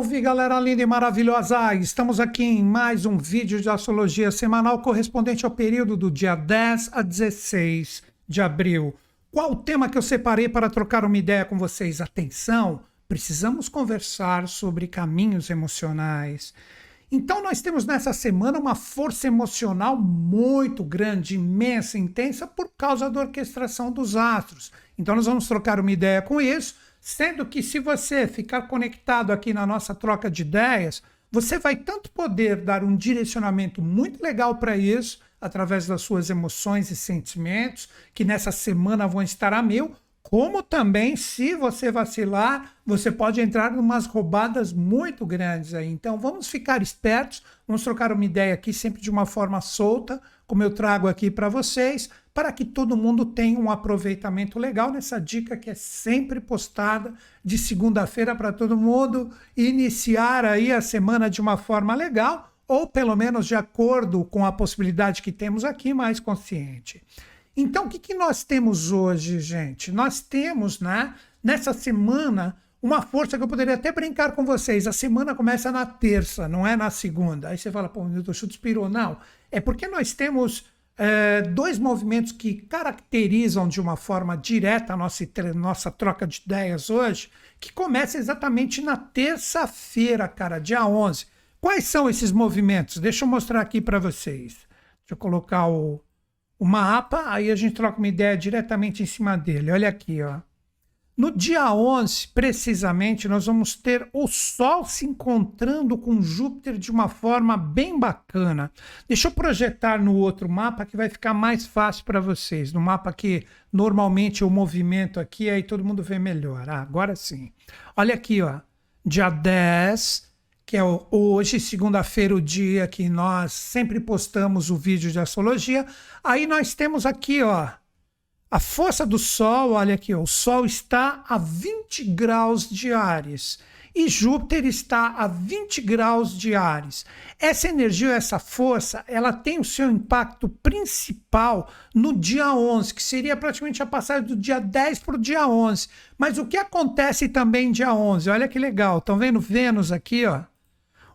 Salve galera linda e maravilhosa! Estamos aqui em mais um vídeo de astrologia semanal correspondente ao período do dia 10 a 16 de abril. Qual o tema que eu separei para trocar uma ideia com vocês? Atenção! Precisamos conversar sobre caminhos emocionais. Então, nós temos nessa semana uma força emocional muito grande, imensa, intensa, por causa da orquestração dos astros. Então, nós vamos trocar uma ideia com isso Sendo que, se você ficar conectado aqui na nossa troca de ideias, você vai tanto poder dar um direcionamento muito legal para isso, através das suas emoções e sentimentos, que nessa semana vão estar a mil, como também, se você vacilar, você pode entrar em umas roubadas muito grandes aí. Então, vamos ficar espertos, vamos trocar uma ideia aqui sempre de uma forma solta, como eu trago aqui para vocês, para que todo mundo tenha um aproveitamento legal nessa dica que é sempre postada de segunda-feira para todo mundo iniciar aí a semana de uma forma legal ou pelo menos de acordo com a possibilidade que temos aqui mais consciente. Então, o que, que nós temos hoje, gente? Nós temos, né, nessa semana, uma força que eu poderia até brincar com vocês. A semana começa na terça, não é na segunda. Aí você fala, pô, o Newton Schultz pirou. Não, é porque nós temos é, dois movimentos que caracterizam de uma forma direta a nossa, nossa troca de ideias hoje, que começa exatamente na terça-feira, cara, dia 11. Quais são esses movimentos? Deixa eu mostrar aqui para vocês. Deixa eu colocar o, o mapa, aí a gente troca uma ideia diretamente em cima dele. Olha aqui, ó. No dia 11, precisamente, nós vamos ter o Sol se encontrando com Júpiter de uma forma bem bacana. Deixa eu projetar no outro mapa que vai ficar mais fácil para vocês. No mapa que normalmente o movimento aqui, aí todo mundo vê melhor. Ah, agora sim. Olha aqui, ó. Dia 10, que é hoje, segunda-feira, o dia que nós sempre postamos o vídeo de astrologia. Aí nós temos aqui, ó, a força do Sol, olha aqui, o Sol está a 20 graus de Ares e Júpiter está a 20 graus de Ares. Essa energia, essa força, ela tem o seu impacto principal no dia 11, que seria praticamente a passagem do dia 10 para o dia 11. Mas o que acontece também dia 11? Olha que legal, estão vendo Vênus aqui, ó?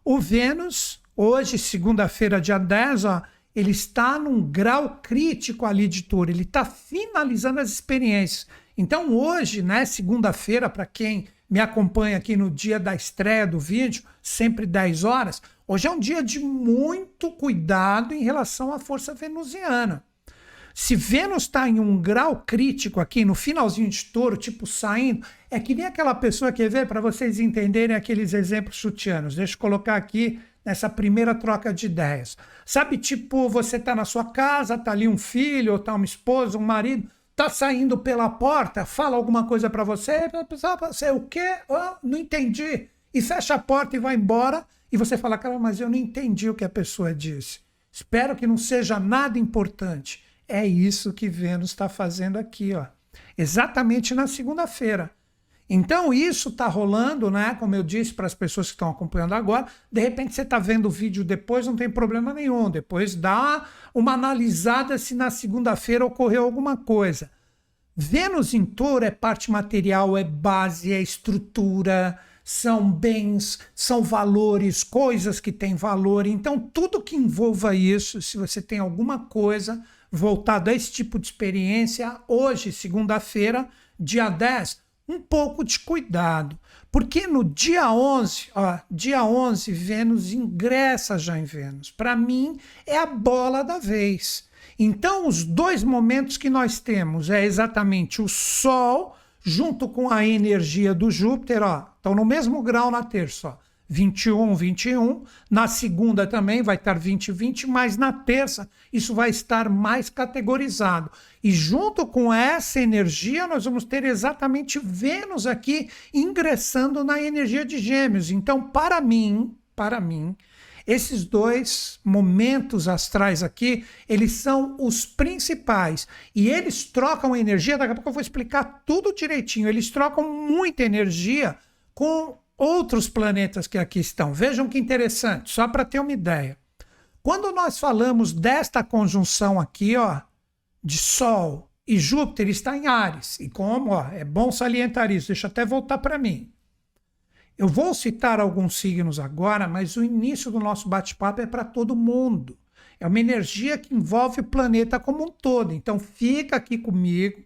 O Vênus, hoje, segunda-feira, dia 10, ó, ele está num grau crítico ali de touro, ele está finalizando as experiências. Então, hoje, né, segunda-feira, para quem me acompanha aqui no dia da estreia do vídeo, sempre 10 horas, hoje é um dia de muito cuidado em relação à força venusiana. Se Vênus está em um grau crítico aqui, no finalzinho de touro, tipo saindo, é que nem aquela pessoa que vê, para vocês entenderem aqueles exemplos chutianos. Deixa eu colocar aqui nessa primeira troca de ideias. Sabe, tipo, você tá na sua casa, tá ali um filho, ou tá uma esposa, um marido, tá saindo pela porta, fala alguma coisa para você, você o quê? Oh, não entendi. E fecha a porta e vai embora, e você fala, cara, mas eu não entendi o que a pessoa disse. Espero que não seja nada importante. É isso que Vênus está fazendo aqui, ó. Exatamente na segunda-feira. Então, isso está rolando, né? Como eu disse para as pessoas que estão acompanhando agora, de repente você está vendo o vídeo depois, não tem problema nenhum. Depois dá uma analisada se na segunda-feira ocorreu alguma coisa. Vênus em touro é parte material, é base, é estrutura, são bens, são valores, coisas que têm valor. Então, tudo que envolva isso, se você tem alguma coisa voltada a esse tipo de experiência, hoje, segunda-feira, dia 10, um pouco de cuidado, porque no dia 11, ó, dia 11, Vênus ingressa já em Vênus. Para mim, é a bola da vez. Então, os dois momentos que nós temos é exatamente o Sol junto com a energia do Júpiter, ó, estão no mesmo grau na terça, ó. 21, 21. Na segunda também vai estar 20, 20, mas na terça isso vai estar mais categorizado. E junto com essa energia, nós vamos ter exatamente Vênus aqui ingressando na energia de Gêmeos. Então, para mim, para mim, esses dois momentos astrais aqui, eles são os principais. E eles trocam energia, daqui a pouco eu vou explicar tudo direitinho. Eles trocam muita energia com outros planetas que aqui estão. Vejam que interessante, só para ter uma ideia. Quando nós falamos desta conjunção aqui, ó, de Sol e Júpiter está em Ares. E como, ó, é bom salientar isso, deixa até voltar para mim. Eu vou citar alguns signos agora, mas o início do nosso bate-papo é para todo mundo. É uma energia que envolve o planeta como um todo. Então fica aqui comigo,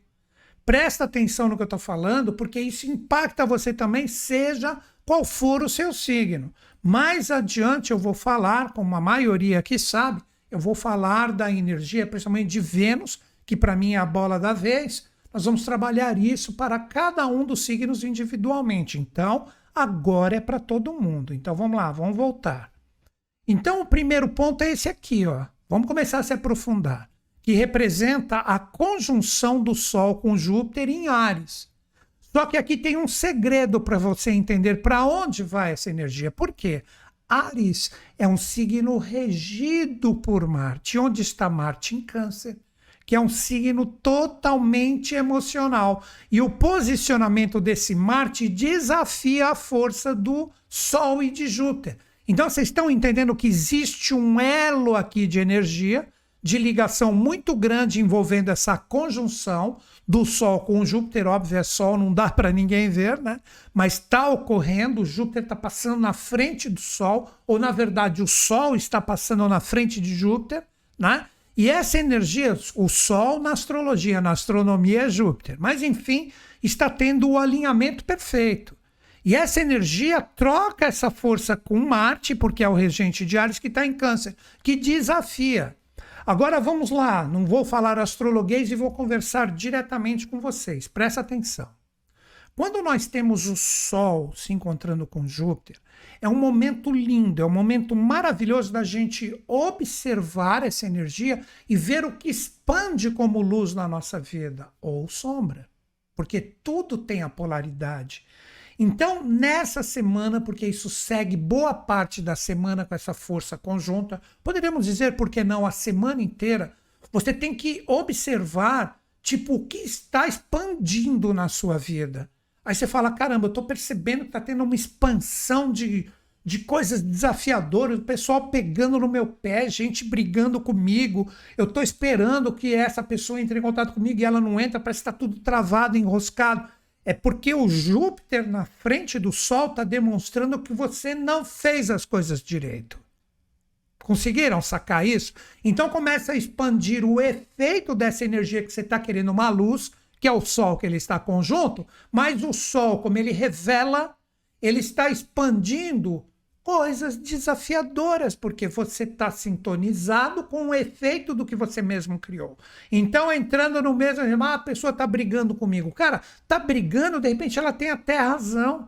presta atenção no que eu estou falando, porque isso impacta você também, seja qual for o seu signo. Mais adiante eu vou falar, como a maioria aqui sabe, eu vou falar da energia, principalmente de Vênus, que para mim é a bola da vez. Nós vamos trabalhar isso para cada um dos signos individualmente. Então, agora é para todo mundo. Então vamos lá, vamos voltar. Então o primeiro ponto é esse aqui, ó. Vamos começar a se aprofundar, que representa a conjunção do Sol com Júpiter em Ares. Só que aqui tem um segredo para você entender para onde vai essa energia. Por quê? Ares é um signo regido por Marte. Onde está Marte? Em Câncer que é um signo totalmente emocional. E o posicionamento desse Marte desafia a força do Sol e de Júpiter. Então vocês estão entendendo que existe um elo aqui de energia, de ligação muito grande envolvendo essa conjunção do Sol com Júpiter. Óbvio, é Sol, não dá para ninguém ver, né? Mas está ocorrendo, Júpiter está passando na frente do Sol, ou na verdade o Sol está passando na frente de Júpiter, né? E essa energia, o Sol na astrologia, na astronomia é Júpiter. Mas enfim, está tendo o alinhamento perfeito. E essa energia troca essa força com Marte, porque é o regente de Ares que está em Câncer, que desafia. Agora vamos lá, não vou falar astrologuês e vou conversar diretamente com vocês. Presta atenção. Quando nós temos o Sol se encontrando com Júpiter, é um momento lindo, é um momento maravilhoso da gente observar essa energia e ver o que expande como luz na nossa vida ou sombra, porque tudo tem a polaridade. Então, nessa semana, porque isso segue boa parte da semana com essa força conjunta, poderíamos dizer, por que não, a semana inteira, você tem que observar, tipo, o que está expandindo na sua vida. Aí você fala: caramba, eu estou percebendo que está tendo uma expansão de, de coisas desafiadoras, o pessoal pegando no meu pé, gente brigando comigo. Eu estou esperando que essa pessoa entre em contato comigo e ela não entra, parece que está tudo travado, enroscado. É porque o Júpiter na frente do Sol está demonstrando que você não fez as coisas direito. Conseguiram sacar isso? Então começa a expandir o efeito dessa energia que você está querendo uma luz que é o Sol que ele está conjunto, mas o Sol, como ele revela, ele está expandindo coisas desafiadoras, porque você está sintonizado com o efeito do que você mesmo criou. Então, entrando no mesmo, ah, a pessoa está brigando comigo. Cara, está brigando, de repente ela tem até razão.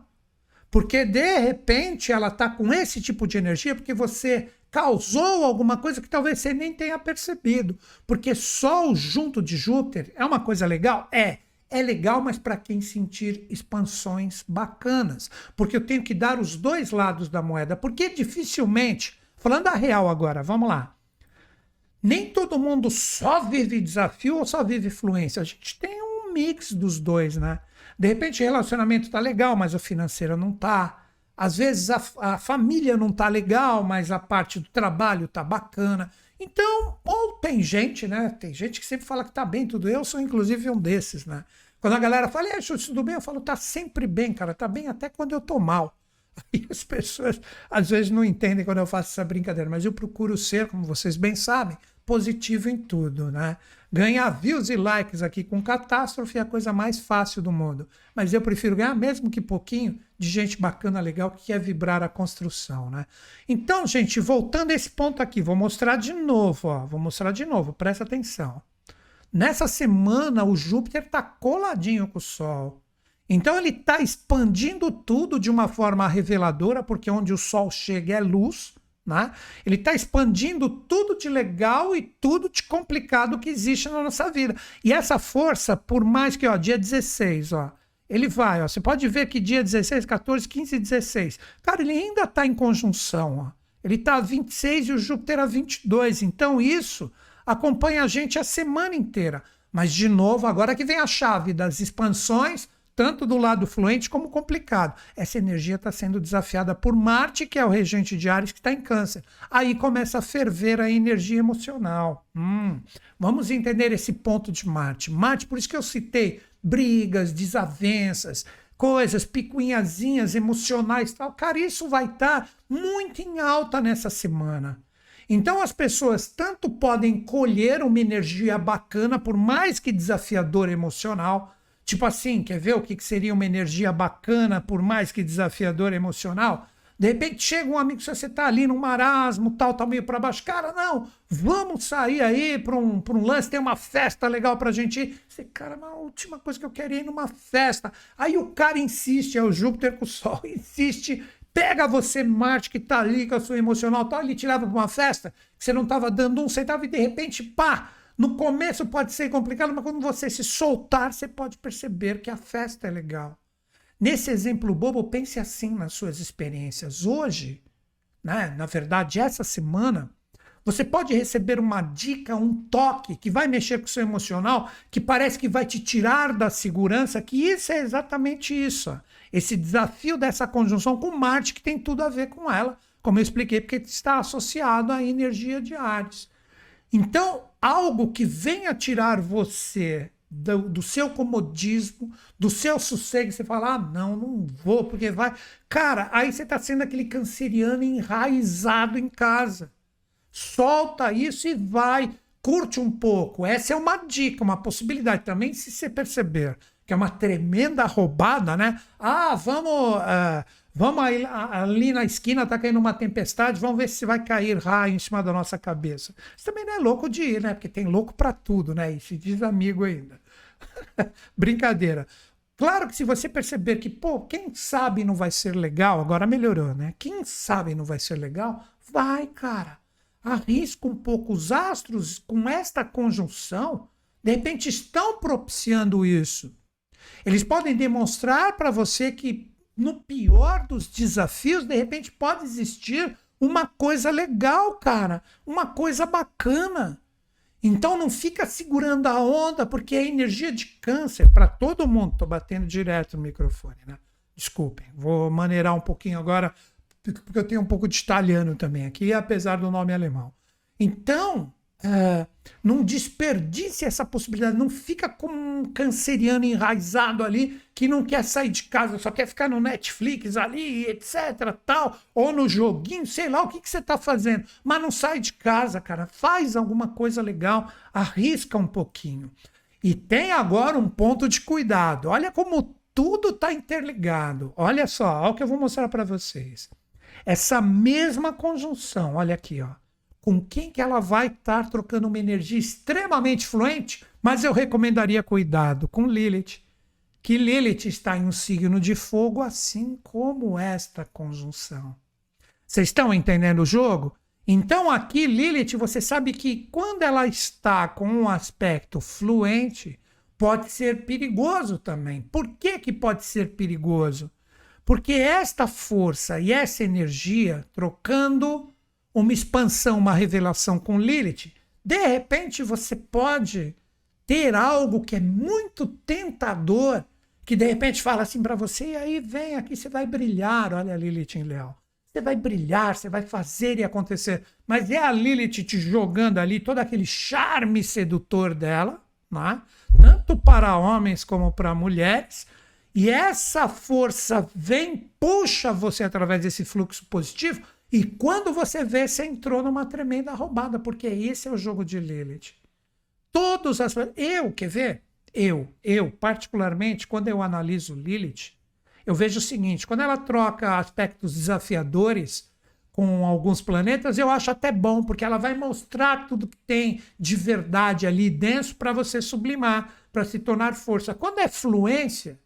Porque de repente ela está com esse tipo de energia, porque você causou alguma coisa que talvez você nem tenha percebido. Porque Sol junto de Júpiter é uma coisa legal? É. É legal, mas para quem sentir expansões bacanas. Porque eu tenho que dar os dois lados da moeda. Porque dificilmente, falando a real agora, vamos lá. Nem todo mundo só vive desafio ou só vive fluência. A gente tem um mix dos dois, né? De repente o relacionamento tá legal, mas o financeiro não tá. Às vezes a, a família não tá legal, mas a parte do trabalho tá bacana. Então, ou tem gente, né? Tem gente que sempre fala que tá bem tudo. Eu sou inclusive um desses, né? Quando a galera fala, e aí, tudo bem? Eu falo, tá sempre bem, cara. Tá bem até quando eu tô mal. Aí as pessoas às vezes não entendem quando eu faço essa brincadeira, mas eu procuro ser, como vocês bem sabem, positivo em tudo, né? Ganhar views e likes aqui com catástrofe é a coisa mais fácil do mundo. Mas eu prefiro ganhar, mesmo que pouquinho, de gente bacana, legal, que quer vibrar a construção, né? Então, gente, voltando a esse ponto aqui, vou mostrar de novo, ó. Vou mostrar de novo, presta atenção. Nessa semana, o Júpiter está coladinho com o Sol. Então, ele está expandindo tudo de uma forma reveladora, porque onde o Sol chega é luz né? Ele está expandindo tudo de legal e tudo de complicado que existe na nossa vida. E essa força, por mais que, ó, dia 16, ó, ele vai, ó, você pode ver que dia 16, 14, 15 e 16, cara, ele ainda está em conjunção, ó. Ele está a 26 e o Júpiter a 22. Então isso acompanha a gente a semana inteira. Mas, de novo, agora que vem a chave das expansões, tanto do lado fluente como complicado. Essa energia está sendo desafiada por Marte, que é o regente de Ares, que está em Câncer. Aí começa a ferver a energia emocional. Hum, vamos entender esse ponto de Marte. Marte, por isso que eu citei brigas, desavenças, coisas, picuinhazinhas emocionais tal. Cara, isso vai estar tá muito em alta nessa semana. Então as pessoas tanto podem colher uma energia bacana, por mais que desafiadora emocional. Tipo assim, quer ver o que seria uma energia bacana, por mais que desafiadora emocional? De repente chega um amigo, você está ali no marasmo, tal, tá meio para baixo. Cara, não, vamos sair aí para um, um lance, tem uma festa legal para a gente ir. Você, cara, a última coisa que eu queria é ir numa festa. Aí o cara insiste, é o Júpiter com o Sol, insiste, pega você, Marte, que está ali com a sua emocional, tal, ele te leva para uma festa que você não estava dando um centavo e de repente, pá, no começo pode ser complicado, mas quando você se soltar, você pode perceber que a festa é legal. Nesse exemplo bobo, pense assim nas suas experiências. Hoje, né, na verdade, essa semana, você pode receber uma dica, um toque que vai mexer com o seu emocional, que parece que vai te tirar da segurança, que isso é exatamente isso. Esse desafio dessa conjunção com Marte, que tem tudo a ver com ela, como eu expliquei, porque está associado à energia de Ares. Então, algo que venha tirar você do, do, seu comodismo, do seu sossego, você fala, ah, não, não vou, porque vai. Cara, aí você está sendo aquele canceriano enraizado em casa. Solta isso e vai. Curte um pouco. Essa é uma dica, uma possibilidade também, se você perceber que é uma tremenda roubada, né? Ah, vamos. Uh, Vamos ali, ali, na esquina, tá caindo uma tempestade, vamos ver se vai cair raio em cima da nossa cabeça. Isso também não é louco de ir, né? Porque tem louco para tudo, né? E se diz amigo ainda. Brincadeira. Claro que se você perceber que, pô, quem sabe não vai ser legal, agora melhorou, né? Quem sabe não vai ser legal, vai, cara. Arrisca um pouco os astros com esta conjunção, de repente estão propiciando isso. Eles podem demonstrar para você que no pior dos desafios, de repente pode existir uma coisa legal, cara, uma coisa bacana. Então não fica segurando a onda, porque é energia de câncer para todo mundo. Estou batendo direto no microfone, né? Desculpem, vou maneirar um pouquinho agora, porque eu tenho um pouco de italiano também aqui, apesar do nome alemão. Então, uh, não desperdice essa possibilidade, não fica como um canceriano enraizado ali que não quer sair de casa, só quer ficar no Netflix ali, etc, tal, ou no joguinho, sei lá o que, que você está fazendo, mas não sai de casa, cara, faz alguma coisa legal, arrisca um pouquinho. E tem agora um ponto de cuidado, olha como tudo está interligado, olha só, olha o que eu vou mostrar para vocês. Essa mesma conjunção, olha aqui, ó com quem que ela vai estar trocando uma energia extremamente fluente, mas eu recomendaria cuidado com Lilith, que Lilith está em um signo de fogo, assim como esta conjunção. Vocês estão entendendo o jogo? Então aqui Lilith, você sabe que quando ela está com um aspecto fluente, pode ser perigoso também. Por que, que pode ser perigoso? Porque esta força e essa energia trocando uma expansão, uma revelação com Lilith, de repente você pode ter algo que é muito tentador, que de repente fala assim para você, e aí vem aqui, você vai brilhar, olha a Lilith em Leão. Você vai brilhar, você vai fazer e acontecer. Mas é a Lilith te jogando ali todo aquele charme sedutor dela, né? tanto para homens como para mulheres. E essa força vem, puxa você através desse fluxo positivo e quando você vê, você entrou numa tremenda roubada, porque esse é o jogo de Lilith. Todos as. Eu, quer ver? Eu, eu, particularmente, quando eu analiso Lilith, eu vejo o seguinte: quando ela troca aspectos desafiadores com alguns planetas, eu acho até bom, porque ela vai mostrar tudo que tem de verdade ali dentro para você sublimar, para se tornar força. Quando é fluência,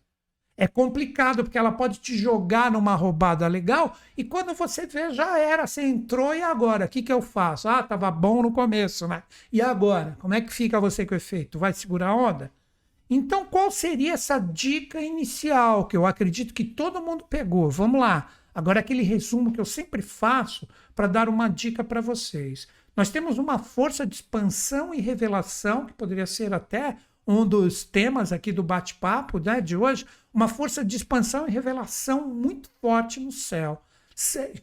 é complicado, porque ela pode te jogar numa roubada legal e quando você vê, já era, você entrou e agora? O que, que eu faço? Ah, tava bom no começo, né? E agora? Como é que fica você com o efeito? Vai segurar a onda? Então, qual seria essa dica inicial que eu acredito que todo mundo pegou? Vamos lá. Agora, aquele resumo que eu sempre faço para dar uma dica para vocês. Nós temos uma força de expansão e revelação, que poderia ser até um dos temas aqui do bate-papo né, de hoje, uma força de expansão e revelação muito forte no céu.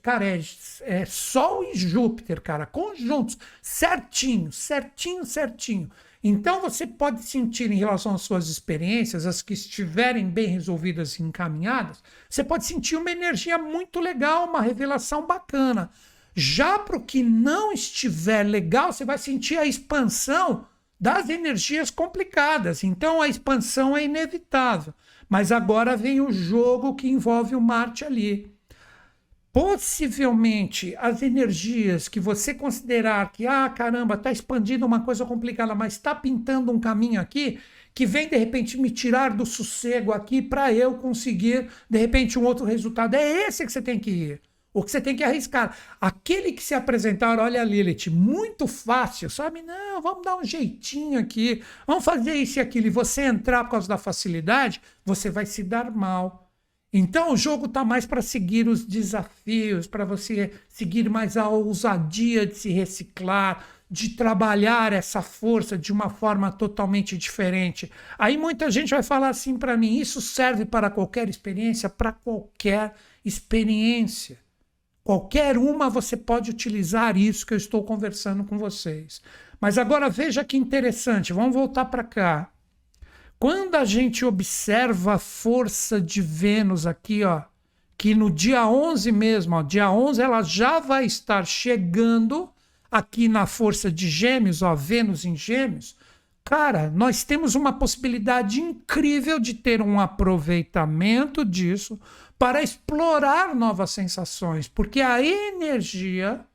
Cara, é, é Sol e Júpiter, cara, conjuntos, certinho, certinho, certinho. Então você pode sentir em relação às suas experiências, as que estiverem bem resolvidas e encaminhadas, você pode sentir uma energia muito legal, uma revelação bacana. Já para o que não estiver legal, você vai sentir a expansão das energias complicadas. Então a expansão é inevitável. Mas agora vem o jogo que envolve o Marte ali possivelmente as energias que você considerar que, ah, caramba, está expandindo uma coisa complicada, mas está pintando um caminho aqui que vem de repente me tirar do sossego aqui para eu conseguir de repente um outro resultado. É esse que você tem que ir. O que você tem que arriscar. Aquele que se apresentar, olha, Lilith, muito fácil, sabe? Não, vamos dar um jeitinho aqui, vamos fazer isso e aquilo. E você entrar por causa da facilidade, você vai se dar mal então o jogo está mais para seguir os desafios, para você seguir mais a ousadia de se reciclar, de trabalhar essa força de uma forma totalmente diferente. Aí muita gente vai falar assim para mim: isso serve para qualquer experiência? Para qualquer experiência. Qualquer uma você pode utilizar isso que eu estou conversando com vocês. Mas agora veja que interessante, vamos voltar para cá. Quando a gente observa a força de Vênus aqui, ó, que no dia 11 mesmo, ó, dia 11 ela já vai estar chegando aqui na força de Gêmeos, ó, Vênus em Gêmeos. Cara, nós temos uma possibilidade incrível de ter um aproveitamento disso para explorar novas sensações, porque a energia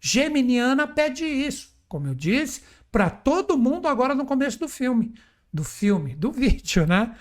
geminiana pede isso, como eu disse, para todo mundo agora no começo do filme do filme, do vídeo, né?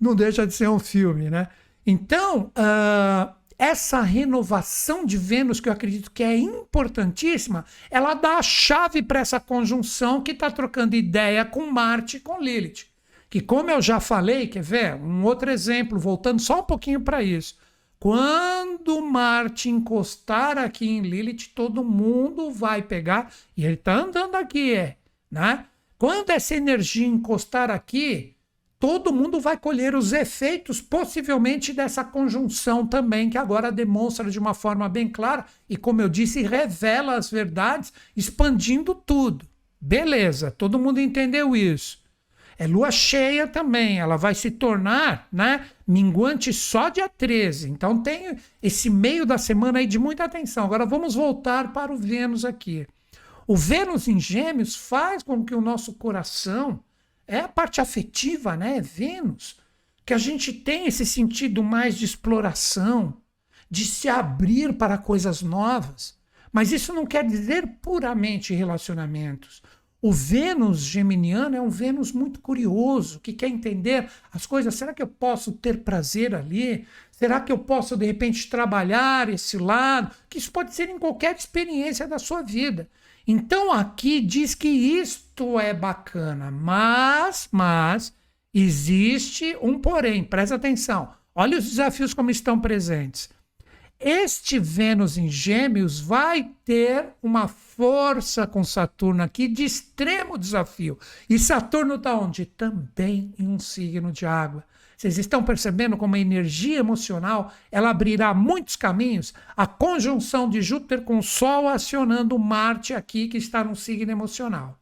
Não deixa de ser um filme, né? Então, uh, essa renovação de Vênus, que eu acredito que é importantíssima, ela dá a chave para essa conjunção que está trocando ideia com Marte e com Lilith. Que, como eu já falei, quer ver? Um outro exemplo, voltando só um pouquinho para isso. Quando Marte encostar aqui em Lilith, todo mundo vai pegar, e ele está andando aqui, é, né? Quando essa energia encostar aqui, todo mundo vai colher os efeitos, possivelmente, dessa conjunção também, que agora demonstra de uma forma bem clara e, como eu disse, revela as verdades, expandindo tudo. Beleza, todo mundo entendeu isso. É lua cheia também, ela vai se tornar né, minguante só dia 13. Então tem esse meio da semana aí de muita atenção. Agora vamos voltar para o Vênus aqui. O Vênus em Gêmeos faz com que o nosso coração, é a parte afetiva, né? É Vênus, que a gente tem esse sentido mais de exploração, de se abrir para coisas novas. Mas isso não quer dizer puramente relacionamentos. O Vênus geminiano é um Vênus muito curioso, que quer entender as coisas. Será que eu posso ter prazer ali? Será que eu posso, de repente, trabalhar esse lado? Que isso pode ser em qualquer experiência da sua vida. Então aqui diz que isto é bacana, mas, mas existe um porém, presta atenção. Olha os desafios como estão presentes. Este Vênus em Gêmeos vai ter uma força com Saturno aqui de extremo desafio. E Saturno está onde? Também em um signo de água. Vocês estão percebendo como a energia emocional ela abrirá muitos caminhos? A conjunção de Júpiter com o Sol acionando Marte aqui, que está no signo emocional.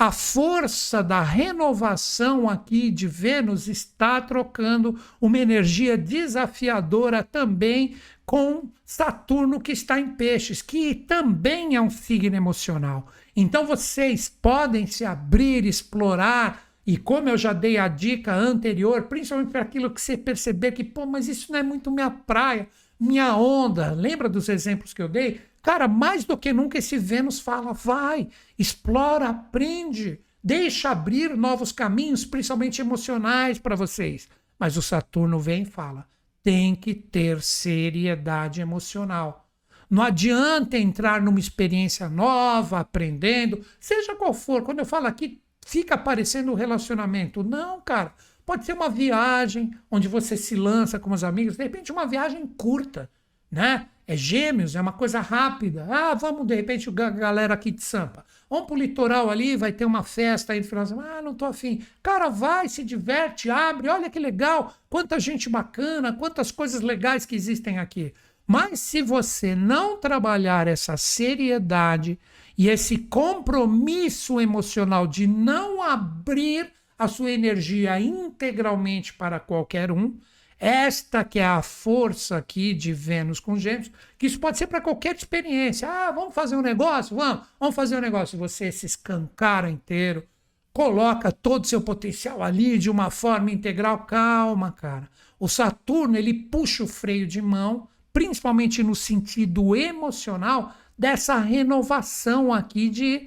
A força da renovação aqui de Vênus está trocando uma energia desafiadora também com Saturno, que está em Peixes, que também é um signo emocional. Então vocês podem se abrir, explorar e como eu já dei a dica anterior, principalmente para aquilo que você perceber que, pô, mas isso não é muito minha praia, minha onda. Lembra dos exemplos que eu dei? Cara, mais do que nunca esse Vênus fala: vai, explora, aprende, deixa abrir novos caminhos, principalmente emocionais para vocês. Mas o Saturno vem e fala: tem que ter seriedade emocional. Não adianta entrar numa experiência nova, aprendendo, seja qual for. Quando eu falo aqui, fica aparecendo o relacionamento. Não, cara. Pode ser uma viagem onde você se lança com os amigos, de repente uma viagem curta, né? É gêmeos, é uma coisa rápida. Ah, vamos de repente a galera aqui de Sampa. Vamos pro litoral ali, vai ter uma festa aí no final. Ah, não tô afim. Cara, vai, se diverte, abre, olha que legal. Quanta gente bacana, quantas coisas legais que existem aqui. Mas se você não trabalhar essa seriedade E esse compromisso emocional de não abrir a sua energia integralmente para qualquer um, esta que é a força aqui de Vênus com Gêmeos, que isso pode ser para qualquer experiência. Ah, vamos fazer um negócio? Vamos, vamos fazer um negócio. Você se escancara inteiro, coloca todo o seu potencial ali de uma forma integral. Calma, cara. O Saturno, ele puxa o freio de mão, principalmente no sentido emocional, dessa renovação aqui de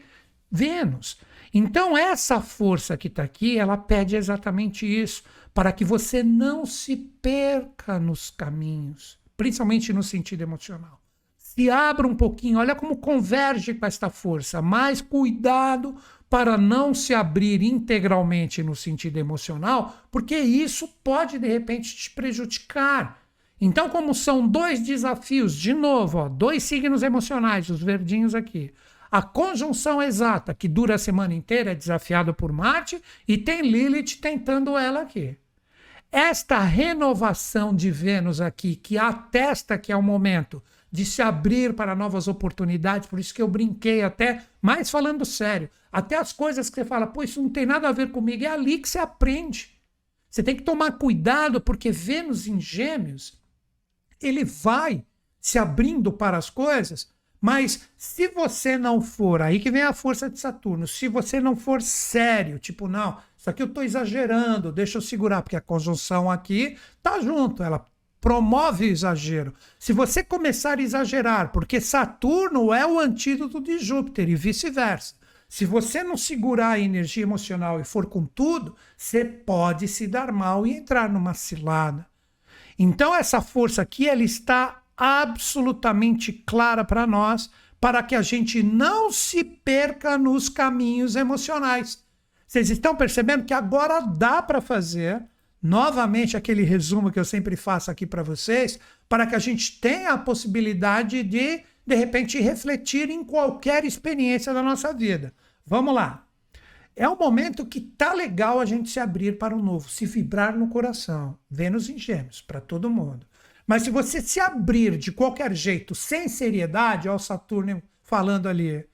Vênus. Então, essa força que está aqui, ela pede exatamente isso, para que você não se perca nos caminhos, principalmente no sentido emocional. Se abra um pouquinho, olha como converge com esta força. Mais cuidado para não se abrir integralmente no sentido emocional, porque isso pode de repente te prejudicar. Então, como são dois desafios, de novo, ó, dois signos emocionais, os verdinhos aqui. A conjunção exata, que dura a semana inteira, é desafiada por Marte, e tem Lilith tentando ela aqui. Esta renovação de Vênus aqui, que atesta que é o momento de se abrir para novas oportunidades, por isso que eu brinquei até, mais falando sério, até as coisas que você fala, pô, isso não tem nada a ver comigo, é ali que você aprende. Você tem que tomar cuidado, porque Vênus em Gêmeos ele vai se abrindo para as coisas, mas se você não for, aí que vem a força de Saturno, se você não for sério, tipo, não, isso aqui eu estou exagerando, deixa eu segurar, porque a conjunção aqui tá junto, ela promove exagero. Se você começar a exagerar, porque Saturno é o antídoto de Júpiter e vice-versa. Se você não segurar a energia emocional e for com tudo, você pode se dar mal e entrar numa cilada. Então essa força aqui ela está absolutamente clara para nós, para que a gente não se perca nos caminhos emocionais. Vocês estão percebendo que agora dá para fazer novamente aquele resumo que eu sempre faço aqui para vocês, para que a gente tenha a possibilidade de de repente refletir em qualquer experiência da nossa vida. Vamos lá. É um momento que tá legal a gente se abrir para o novo, se vibrar no coração. Vênus em Gêmeos, para todo mundo. Mas se você se abrir de qualquer jeito, sem seriedade, ó, o Saturno falando ali,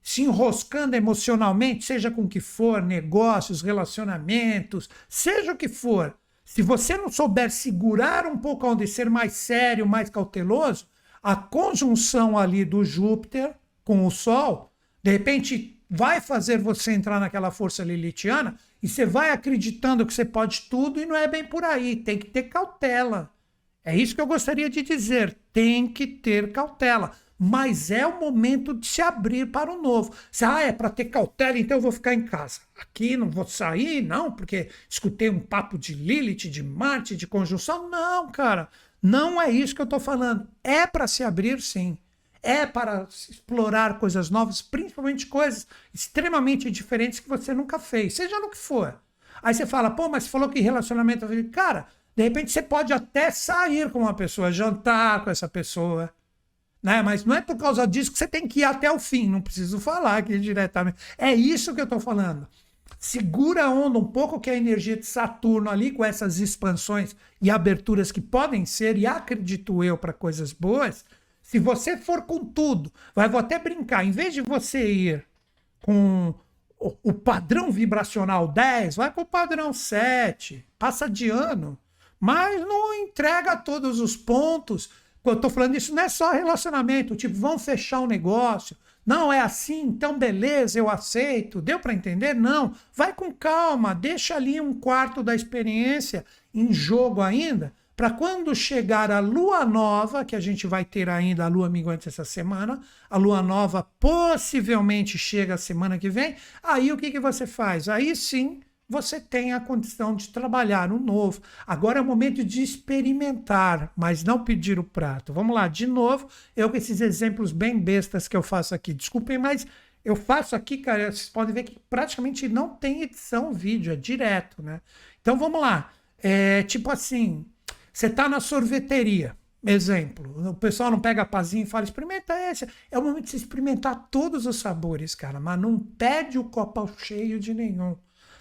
se enroscando emocionalmente, seja com o que for, negócios, relacionamentos, seja o que for, se você não souber segurar um pouco onde ser mais sério, mais cauteloso, a conjunção ali do Júpiter com o Sol, de repente vai fazer você entrar naquela força lilitiana e você vai acreditando que você pode tudo e não é bem por aí. Tem que ter cautela. É isso que eu gostaria de dizer. Tem que ter cautela. Mas é o momento de se abrir para o novo. Se, ah, é para ter cautela, então eu vou ficar em casa. Aqui não vou sair, não, porque escutei um papo de Lilith, de Marte, de conjunção. Não, cara. Não é isso que eu estou falando. É para se abrir, sim é para explorar coisas novas, principalmente coisas extremamente diferentes que você nunca fez, seja no que for. Aí você fala, pô, mas falou que relacionamento. Cara, de repente você pode até sair com uma pessoa, jantar com essa pessoa. Né? Mas não é por causa disso que você tem que ir até o fim. Não preciso falar aqui diretamente. É isso que eu estou falando. Segura a onda um pouco que a energia de Saturno ali, com essas expansões e aberturas que podem ser, e acredito eu, para coisas boas, se você for com tudo, vai, vou até brincar, em vez de você ir com o, padrão vibracional 10, vai com o padrão 7, passa de ano, mas não entrega todos os pontos. Eu tô falando isso, não é só relacionamento, tipo, vão fechar o um negócio. Não é assim, então beleza, eu aceito. Deu para entender? Não. Vai com calma, deixa ali um quarto da experiência em jogo ainda para quando chegar a lua nova, que a gente vai ter ainda a lua minguante essa semana, a lua nova possivelmente chega a semana que vem, aí o que, que você faz? Aí sim você tem a condição de trabalhar no novo. Agora é o momento de experimentar, mas não pedir o prato. Vamos lá, de novo, eu com esses exemplos bem bestas que eu faço aqui. Desculpem, mas eu faço aqui, cara, vocês podem ver que praticamente não tem edição vídeo, é direto, né? Então vamos lá. É tipo assim, você está na sorveteria, exemplo. O pessoal não pega a pazinha e fala, experimenta esse. É o momento de você experimentar todos os sabores, cara. Mas não pede o copo cheio de nenhum.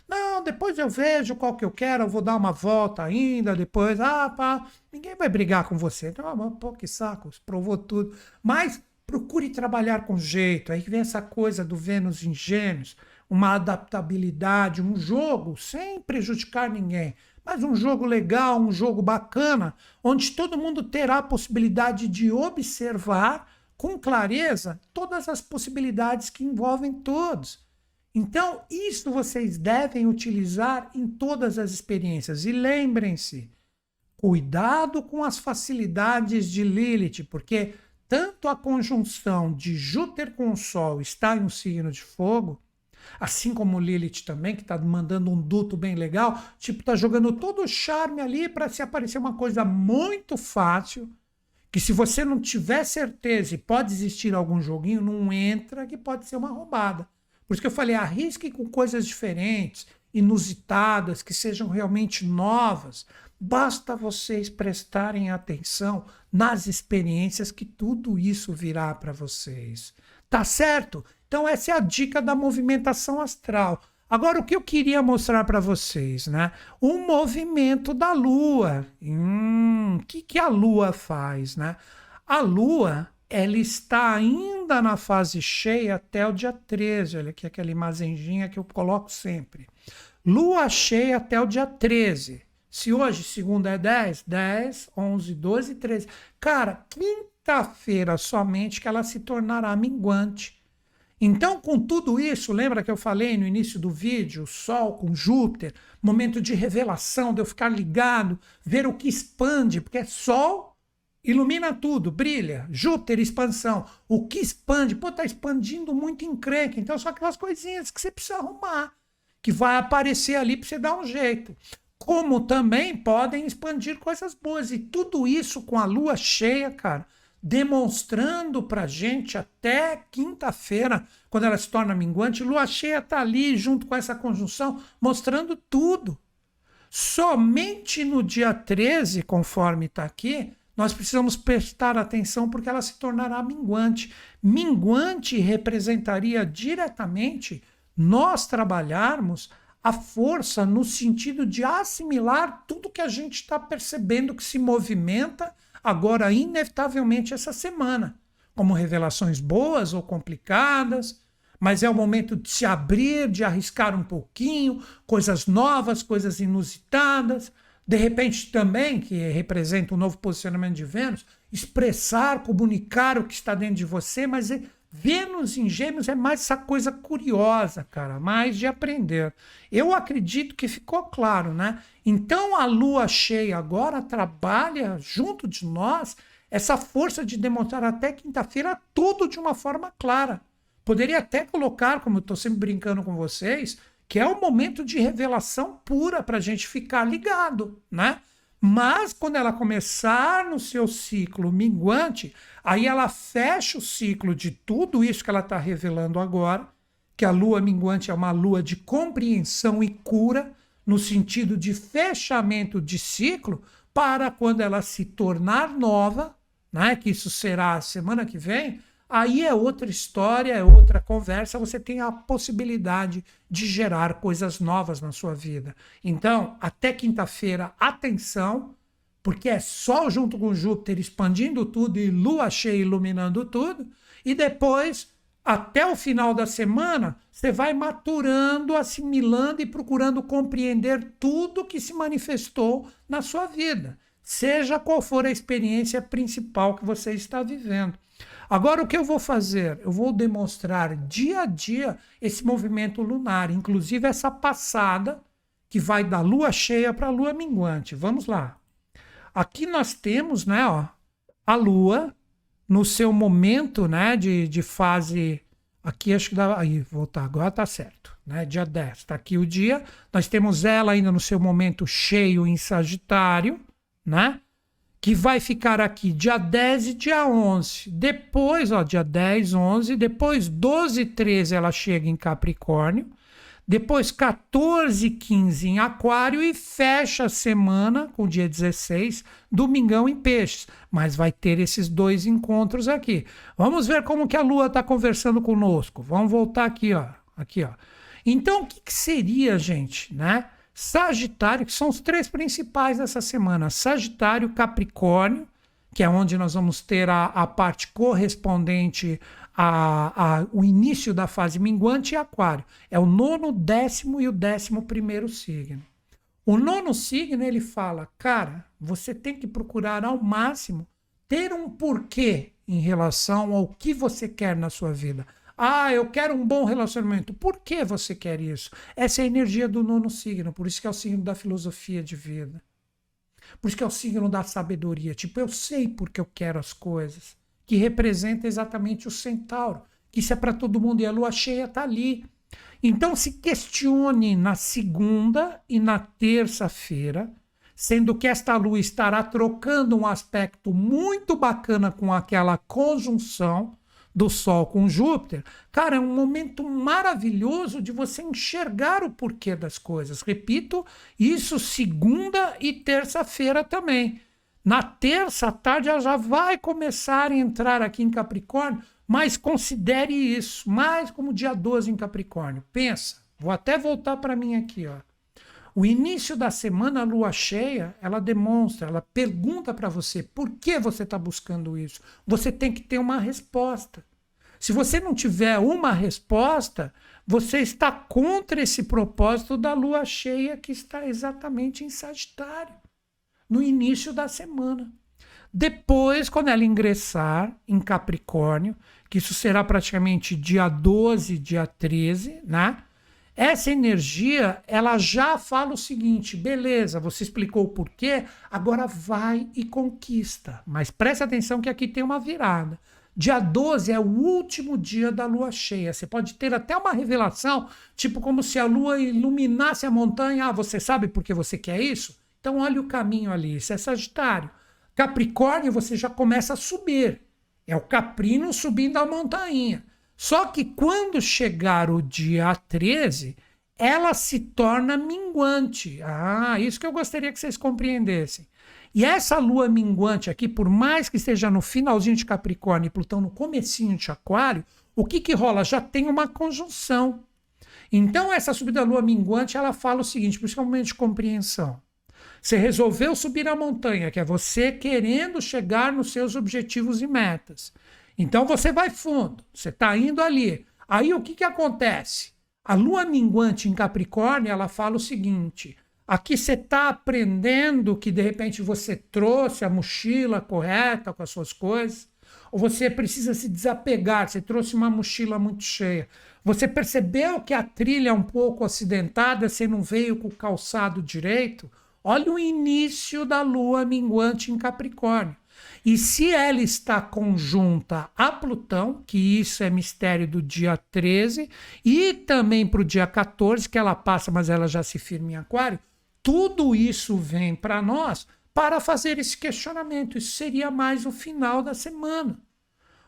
Não, depois eu vejo qual que eu quero, eu vou dar uma volta ainda, depois, ah, pá, ninguém vai brigar com você. Então, pô, que saco, provou tudo. Mas procure trabalhar com jeito. Aí vem essa coisa do Vênus em Gêmeos, uma adaptabilidade, um jogo sem prejudicar ninguém, mas um jogo legal, um jogo bacana, onde todo mundo terá a possibilidade de observar com clareza todas as possibilidades que envolvem todos. Então, isso vocês devem utilizar em todas as experiências. E lembrem-se, cuidado com as facilidades de Lilith, porque tanto a conjunção de Júpiter com o Sol está em um signo de fogo, assim como Lilith também, que está mandando um duto bem legal, tipo, está jogando todo o charme ali para se aparecer uma coisa muito fácil, que se você não tiver certeza e pode existir algum joguinho, não entra, que pode ser uma roubada. Por isso que eu falei, arrisque com coisas diferentes, inusitadas, que sejam realmente novas. Basta vocês prestarem atenção nas experiências que tudo isso virá para vocês. Tá certo? Então essa é a dica da movimentação astral. Agora o que eu queria mostrar para vocês, né? O movimento da Lua. Hum, o que, que a Lua faz, né? A Lua ela está ainda na fase cheia até o dia 13. Olha aqui aquela imagenzinha que eu coloco sempre. Lua cheia até o dia 13. Se hoje, segunda é 10, 10, 11, 12, 13. Cara, quinta-feira somente que ela se tornará minguante. Então, com tudo isso, lembra que eu falei no início do vídeo, Sol com Júpiter, momento de revelação, de eu ficar ligado, ver o que expande, porque é Sol ilumina tudo, brilha. Júpiter, expansão. O que expande? Pô, tá expandindo muito encrenca. Então são aquelas coisinhas que você precisa arrumar, que vai aparecer ali para você dar um jeito. Como também podem expandir coisas boas. E tudo isso com a lua cheia, cara, demonstrando pra gente até quinta-feira, quando ela se torna minguante, lua cheia tá ali junto com essa conjunção, mostrando tudo. Somente no dia 13, conforme está aqui, nós precisamos prestar atenção porque ela se tornará minguante. Minguante representaria diretamente nós trabalharmos a força no sentido de assimilar tudo que a gente está percebendo que se movimenta agora, inevitavelmente, essa semana, como revelações boas ou complicadas. Mas é o momento de se abrir, de arriscar um pouquinho, coisas novas, coisas inusitadas de repente também, que representa um novo posicionamento de Vênus, expressar, comunicar o que está dentro de você, mas é, Vênus em Gêmeos é mais essa coisa curiosa, cara, mais de aprender. Eu acredito que ficou claro, né? Então a lua cheia agora trabalha junto de nós essa força de demonstrar até quinta-feira tudo de uma forma clara. Poderia até colocar, como eu estou sempre brincando com vocês, que é um momento de revelação pura para a gente ficar ligado, né? Mas quando ela começar no seu ciclo minguante, aí ela fecha o ciclo de tudo isso que ela está revelando agora, que a lua minguante é uma lua de compreensão e cura, no sentido de fechamento de ciclo, para quando ela se tornar nova, né, que isso será a semana que vem, Aí é outra história, é outra conversa, você tem a possibilidade de gerar coisas novas na sua vida. Então, até quinta-feira, atenção, porque é Sol junto com Júpiter expandindo tudo e Lua cheia iluminando tudo, e depois, até o final da semana, você vai maturando, assimilando e procurando compreender tudo que se manifestou na sua vida, seja qual for a experiência principal que você está vivendo. Agora, o que eu vou fazer? Eu vou demonstrar dia a dia esse movimento lunar, inclusive essa passada que vai da lua cheia para a lua minguante. Vamos lá. Aqui nós temos né, ó, a lua no seu momento né, de, de fase. Aqui acho que dá. Aí, voltar agora tá certo. Né, dia 10. Está aqui o dia. Nós temos ela ainda no seu momento cheio em Sagitário. Né? Que vai ficar aqui dia 10 e dia 11. Depois, ó, dia 10, 11, depois 12 e 13 ela chega em Capricórnio, depois 14 e 15 em Aquário e fecha a semana com dia 16, domingão em Peixes. Mas vai ter esses dois encontros aqui. Vamos ver como que a Lua está conversando conosco. Vamos voltar aqui, ó. Aqui, ó. Então, o que, que seria, gente, né? Sagitário, que são os três principais dessa semana: Sagitário, Capricórnio, que é onde nós vamos ter a, a parte correspondente ao início da fase minguante, e Aquário. É o nono, décimo e o décimo primeiro signo. O nono signo ele fala, cara, você tem que procurar ao máximo ter um porquê em relação ao que você quer na sua vida. Ah, eu quero um bom relacionamento. Por que você quer isso? Essa é a energia do nono signo, por isso que é o signo da filosofia de vida. Por isso que é o signo da sabedoria. Tipo, eu sei porque eu quero as coisas. Que representa exatamente o centauro. Que isso é para todo mundo e a lua cheia está ali. Então se questione na segunda e na terça-feira, sendo que esta lua estará trocando um aspecto muito bacana com aquela conjunção do Sol com Júpiter, cara, é um momento maravilhoso de você enxergar o porquê das coisas. Repito, isso segunda e terça-feira também. Na terça à tarde ela já vai começar a entrar aqui em Capricórnio, mas considere isso mais como dia 12 em Capricórnio. Pensa, vou até voltar para mim aqui, ó. O início da semana, a lua cheia, ela demonstra, ela pergunta para você por que você está buscando isso. Você tem que ter uma resposta. Se você não tiver uma resposta, você está contra esse propósito da lua cheia que está exatamente em Sagitário, no início da semana. Depois, quando ela ingressar em Capricórnio, que isso será praticamente dia 12, dia 13, né? Essa energia, ela já fala o seguinte: beleza, você explicou o porquê, agora vai e conquista. Mas preste atenção que aqui tem uma virada. Dia 12 é o último dia da lua cheia. Você pode ter até uma revelação, tipo como se a lua iluminasse a montanha. Ah, você sabe por que você quer isso? Então olha o caminho ali. Isso é Sagitário. Capricórnio, você já começa a subir. É o caprino subindo a montanha. Só que quando chegar o dia 13, ela se torna minguante. Ah, isso que eu gostaria que vocês compreendessem. E essa lua minguante aqui, por mais que esteja no finalzinho de Capricórnio e Plutão no comecinho de Aquário, o que que rola? Já tem uma conjunção. Então essa subida da lua minguante, ela fala o seguinte, momento de compreensão. Você resolveu subir a montanha, que é você querendo chegar nos seus objetivos e metas. Então você vai fundo, você está indo ali. Aí o que, que acontece? A lua minguante em Capricórnio, ela fala o seguinte: aqui você está aprendendo que de repente você trouxe a mochila correta com as suas coisas, ou você precisa se desapegar, você trouxe uma mochila muito cheia. Você percebeu que a trilha é um pouco acidentada, você não veio com o calçado direito? Olha o início da lua minguante em Capricórnio. E se ela está conjunta a Plutão, que isso é mistério do dia 13, e também para o dia 14, que ela passa, mas ela já se firma em Aquário, tudo isso vem para nós para fazer esse questionamento. Isso seria mais o final da semana,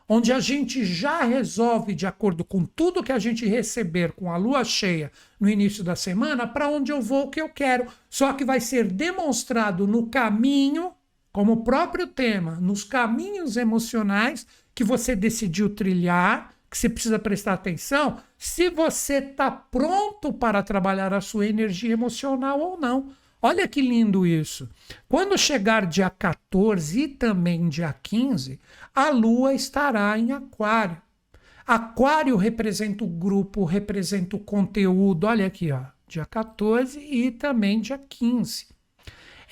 onde a gente já resolve, de acordo com tudo que a gente receber com a lua cheia no início da semana, para onde eu vou, o que eu quero. Só que vai ser demonstrado no caminho como o próprio tema, nos caminhos emocionais que você decidiu trilhar, que você precisa prestar atenção, se você está pronto para trabalhar a sua energia emocional ou não. Olha que lindo isso. Quando chegar dia 14 e também dia 15, a Lua estará em Aquário. Aquário representa o grupo, representa o conteúdo. Olha aqui, ó, dia 14 e também dia 15.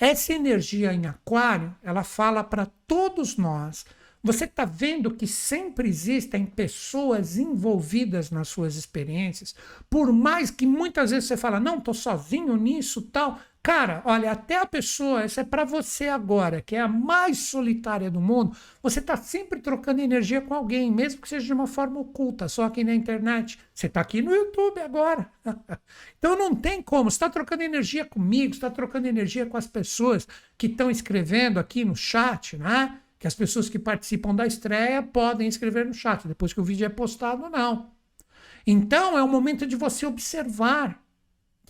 Essa energia em Aquário, ela fala para todos nós. Você está vendo que sempre existem pessoas envolvidas nas suas experiências, por mais que muitas vezes você fala, não, estou sozinho nisso, tal. Cara, olha, até a pessoa, essa é para você agora, que é a mais solitária do mundo, você está sempre trocando energia com alguém, mesmo que seja de uma forma oculta, só aqui na internet. Você está aqui no YouTube agora. então não tem como. Você está trocando energia comigo, está trocando energia com as pessoas que estão escrevendo aqui no chat, né? Que as pessoas que participam da estreia podem escrever no chat, depois que o vídeo é postado, não. Então é o momento de você observar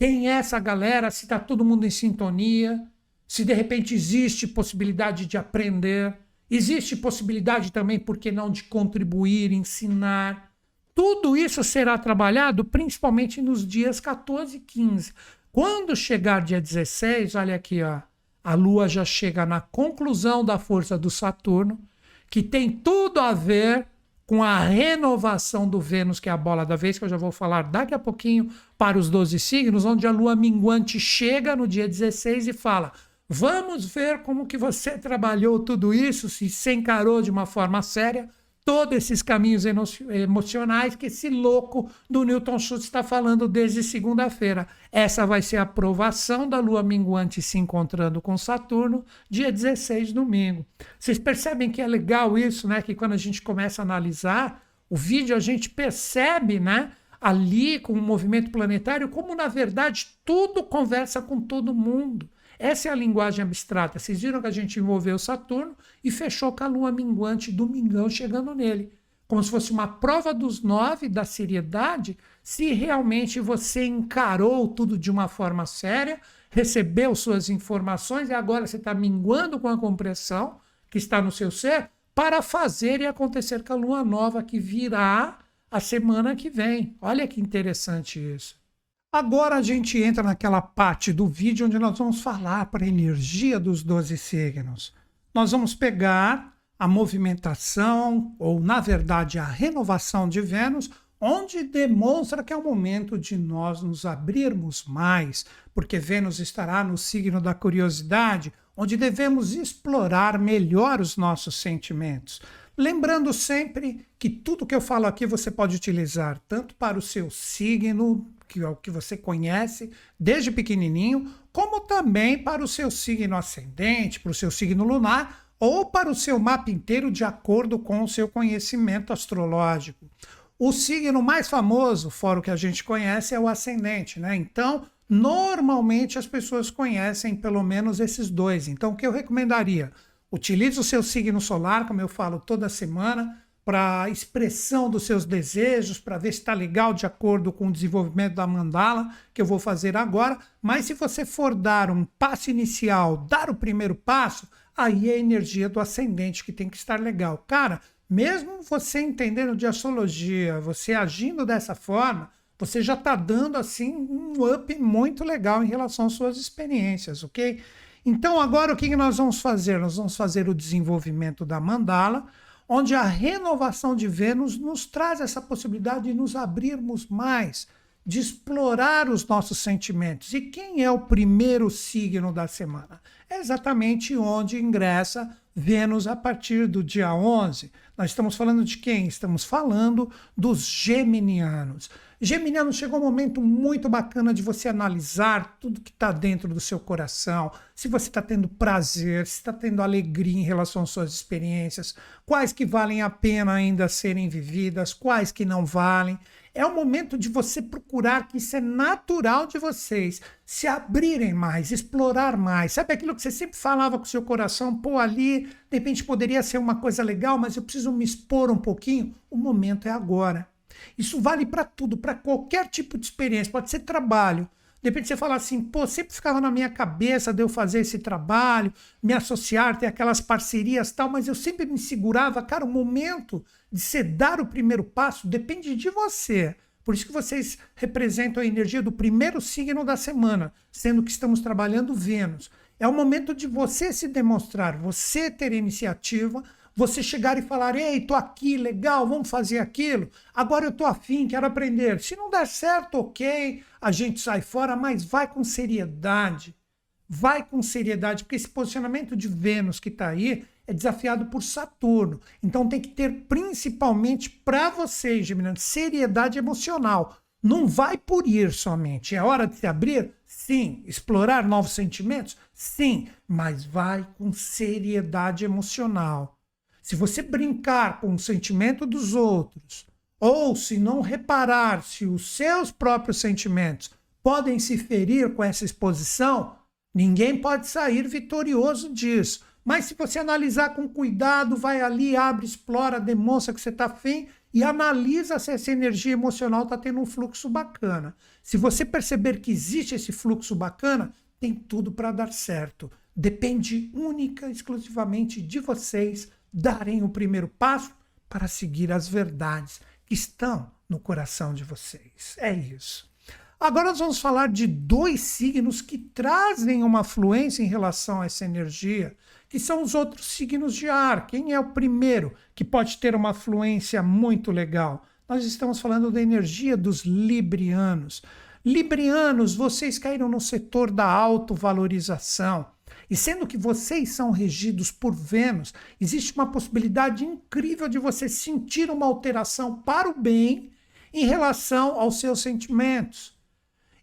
quem é essa galera, se está todo mundo em sintonia, se de repente existe possibilidade de aprender, existe possibilidade também, por que não, de contribuir, ensinar. Tudo isso será trabalhado principalmente nos dias 14 e 15. Quando chegar dia 16, olha aqui, ó, a Lua já chega na conclusão da força do Saturno, que tem tudo a ver com a renovação do Vênus, que é a bola da vez, que eu já vou falar daqui a pouquinho, para os 12 signos, onde a lua minguante chega no dia 16 e fala: Vamos ver como que você trabalhou tudo isso, se se encarou de uma forma séria todos esses caminhos emocionais que esse louco do Newton Schultz está falando desde segunda-feira. Essa vai ser a aprovação da lua minguante se encontrando com Saturno, dia 16, domingo. Vocês percebem que é legal isso, né? Que quando a gente começa a analisar o vídeo, a gente percebe, né? Ali com o movimento planetário, como na verdade tudo conversa com todo mundo. Essa é a linguagem abstrata. Vocês viram que a gente envolveu Saturno e fechou com a lua minguante, domingão, chegando nele. Como se fosse uma prova dos nove da seriedade, se realmente você encarou tudo de uma forma séria, recebeu suas informações e agora você está minguando com a compressão que está no seu ser para fazer e acontecer com a lua nova que virá a semana que vem. Olha que interessante isso. Agora a gente entra naquela parte do vídeo onde nós vamos falar para a energia dos 12 signos. Nós vamos pegar a movimentação, ou na verdade a renovação de Vênus, onde demonstra que é o momento de nós nos abrirmos mais, porque Vênus estará no signo da curiosidade, onde devemos explorar melhor os nossos sentimentos. Lembrando sempre que tudo que eu falo aqui você pode utilizar tanto para o seu signo, que é o que você conhece desde pequenininho, como também para o seu signo ascendente, para o seu signo lunar ou para o seu mapa inteiro de acordo com o seu conhecimento astrológico. O signo mais famoso, fora o que a gente conhece, é o ascendente, né? Então, normalmente as pessoas conhecem pelo menos esses dois. Então, o que eu recomendaria? Utilize o seu signo solar, como eu falo toda semana, para expressão dos seus desejos, para ver se está legal de acordo com o desenvolvimento da mandala, que eu vou fazer agora. Mas se você for dar um passo inicial, dar o primeiro passo, aí é a energia do ascendente que tem que estar legal. Cara, mesmo você entendendo de astrologia, você agindo dessa forma, você já está dando assim um up muito legal em relação às suas experiências, ok? Então agora o que nós vamos fazer? Nós vamos fazer o desenvolvimento da mandala onde a renovação de Vênus nos traz essa possibilidade de nos abrirmos mais, de explorar os nossos sentimentos. E quem é o primeiro signo da semana? É exatamente onde ingressa Vênus a partir do dia 11. Nós estamos falando de quem? Estamos falando dos geminianos. Geminiano, chegou um momento muito bacana de você analisar tudo que está dentro do seu coração, se você está tendo prazer, se está tendo alegria em relação às suas experiências, quais que valem a pena ainda serem vividas, quais que não valem. É o momento de você procurar que isso é natural de vocês, se abrirem mais, explorar mais. Sabe aquilo que você sempre falava com o seu coração? Pô, ali, de repente poderia ser uma coisa legal, mas eu preciso me expor um pouquinho. O momento é agora. Isso vale para tudo, para qualquer tipo de experiência, pode ser trabalho. De repente você fala assim, pô, sempre ficava na minha cabeça de eu fazer esse trabalho, me associar, ter aquelas parcerias tal, mas eu sempre me segurava. Cara, o momento de você dar o primeiro passo depende de você. Por isso que vocês representam a energia do primeiro signo da semana, sendo que estamos trabalhando Vênus. É o momento de você se demonstrar, você ter iniciativa, você chegar e falar: ei, tô aqui, legal, vamos fazer aquilo. Agora eu tô afim, quero aprender. Se não der certo, ok, a gente sai fora, mas vai com seriedade. Vai com seriedade, porque esse posicionamento de Vênus que está aí é desafiado por Saturno. Então tem que ter principalmente para vocês, Geminiano, seriedade emocional. Não vai por ir somente. É hora de se abrir? Sim. Explorar novos sentimentos? Sim. Mas vai com seriedade emocional. Se você brincar com o sentimento dos outros, ou se não reparar se os seus próprios sentimentos podem se ferir com essa exposição, ninguém pode sair vitorioso disso. Mas se você analisar com cuidado, vai ali, abre, explora, demonstra que você está afim e analisa se essa energia emocional está tendo um fluxo bacana. Se você perceber que existe esse fluxo bacana, tem tudo para dar certo. Depende única, exclusivamente de vocês darem o primeiro passo para seguir as verdades que estão no coração de vocês. É isso. Agora nós vamos falar de dois signos que trazem uma fluência em relação a essa energia, que são os outros signos de ar. Quem é o primeiro que pode ter uma fluência muito legal? Nós estamos falando da energia dos librianos. Librianos, vocês caíram no setor da autovalorização. E sendo que vocês são regidos por Vênus, existe uma possibilidade incrível de você sentir uma alteração para o bem em relação aos seus sentimentos.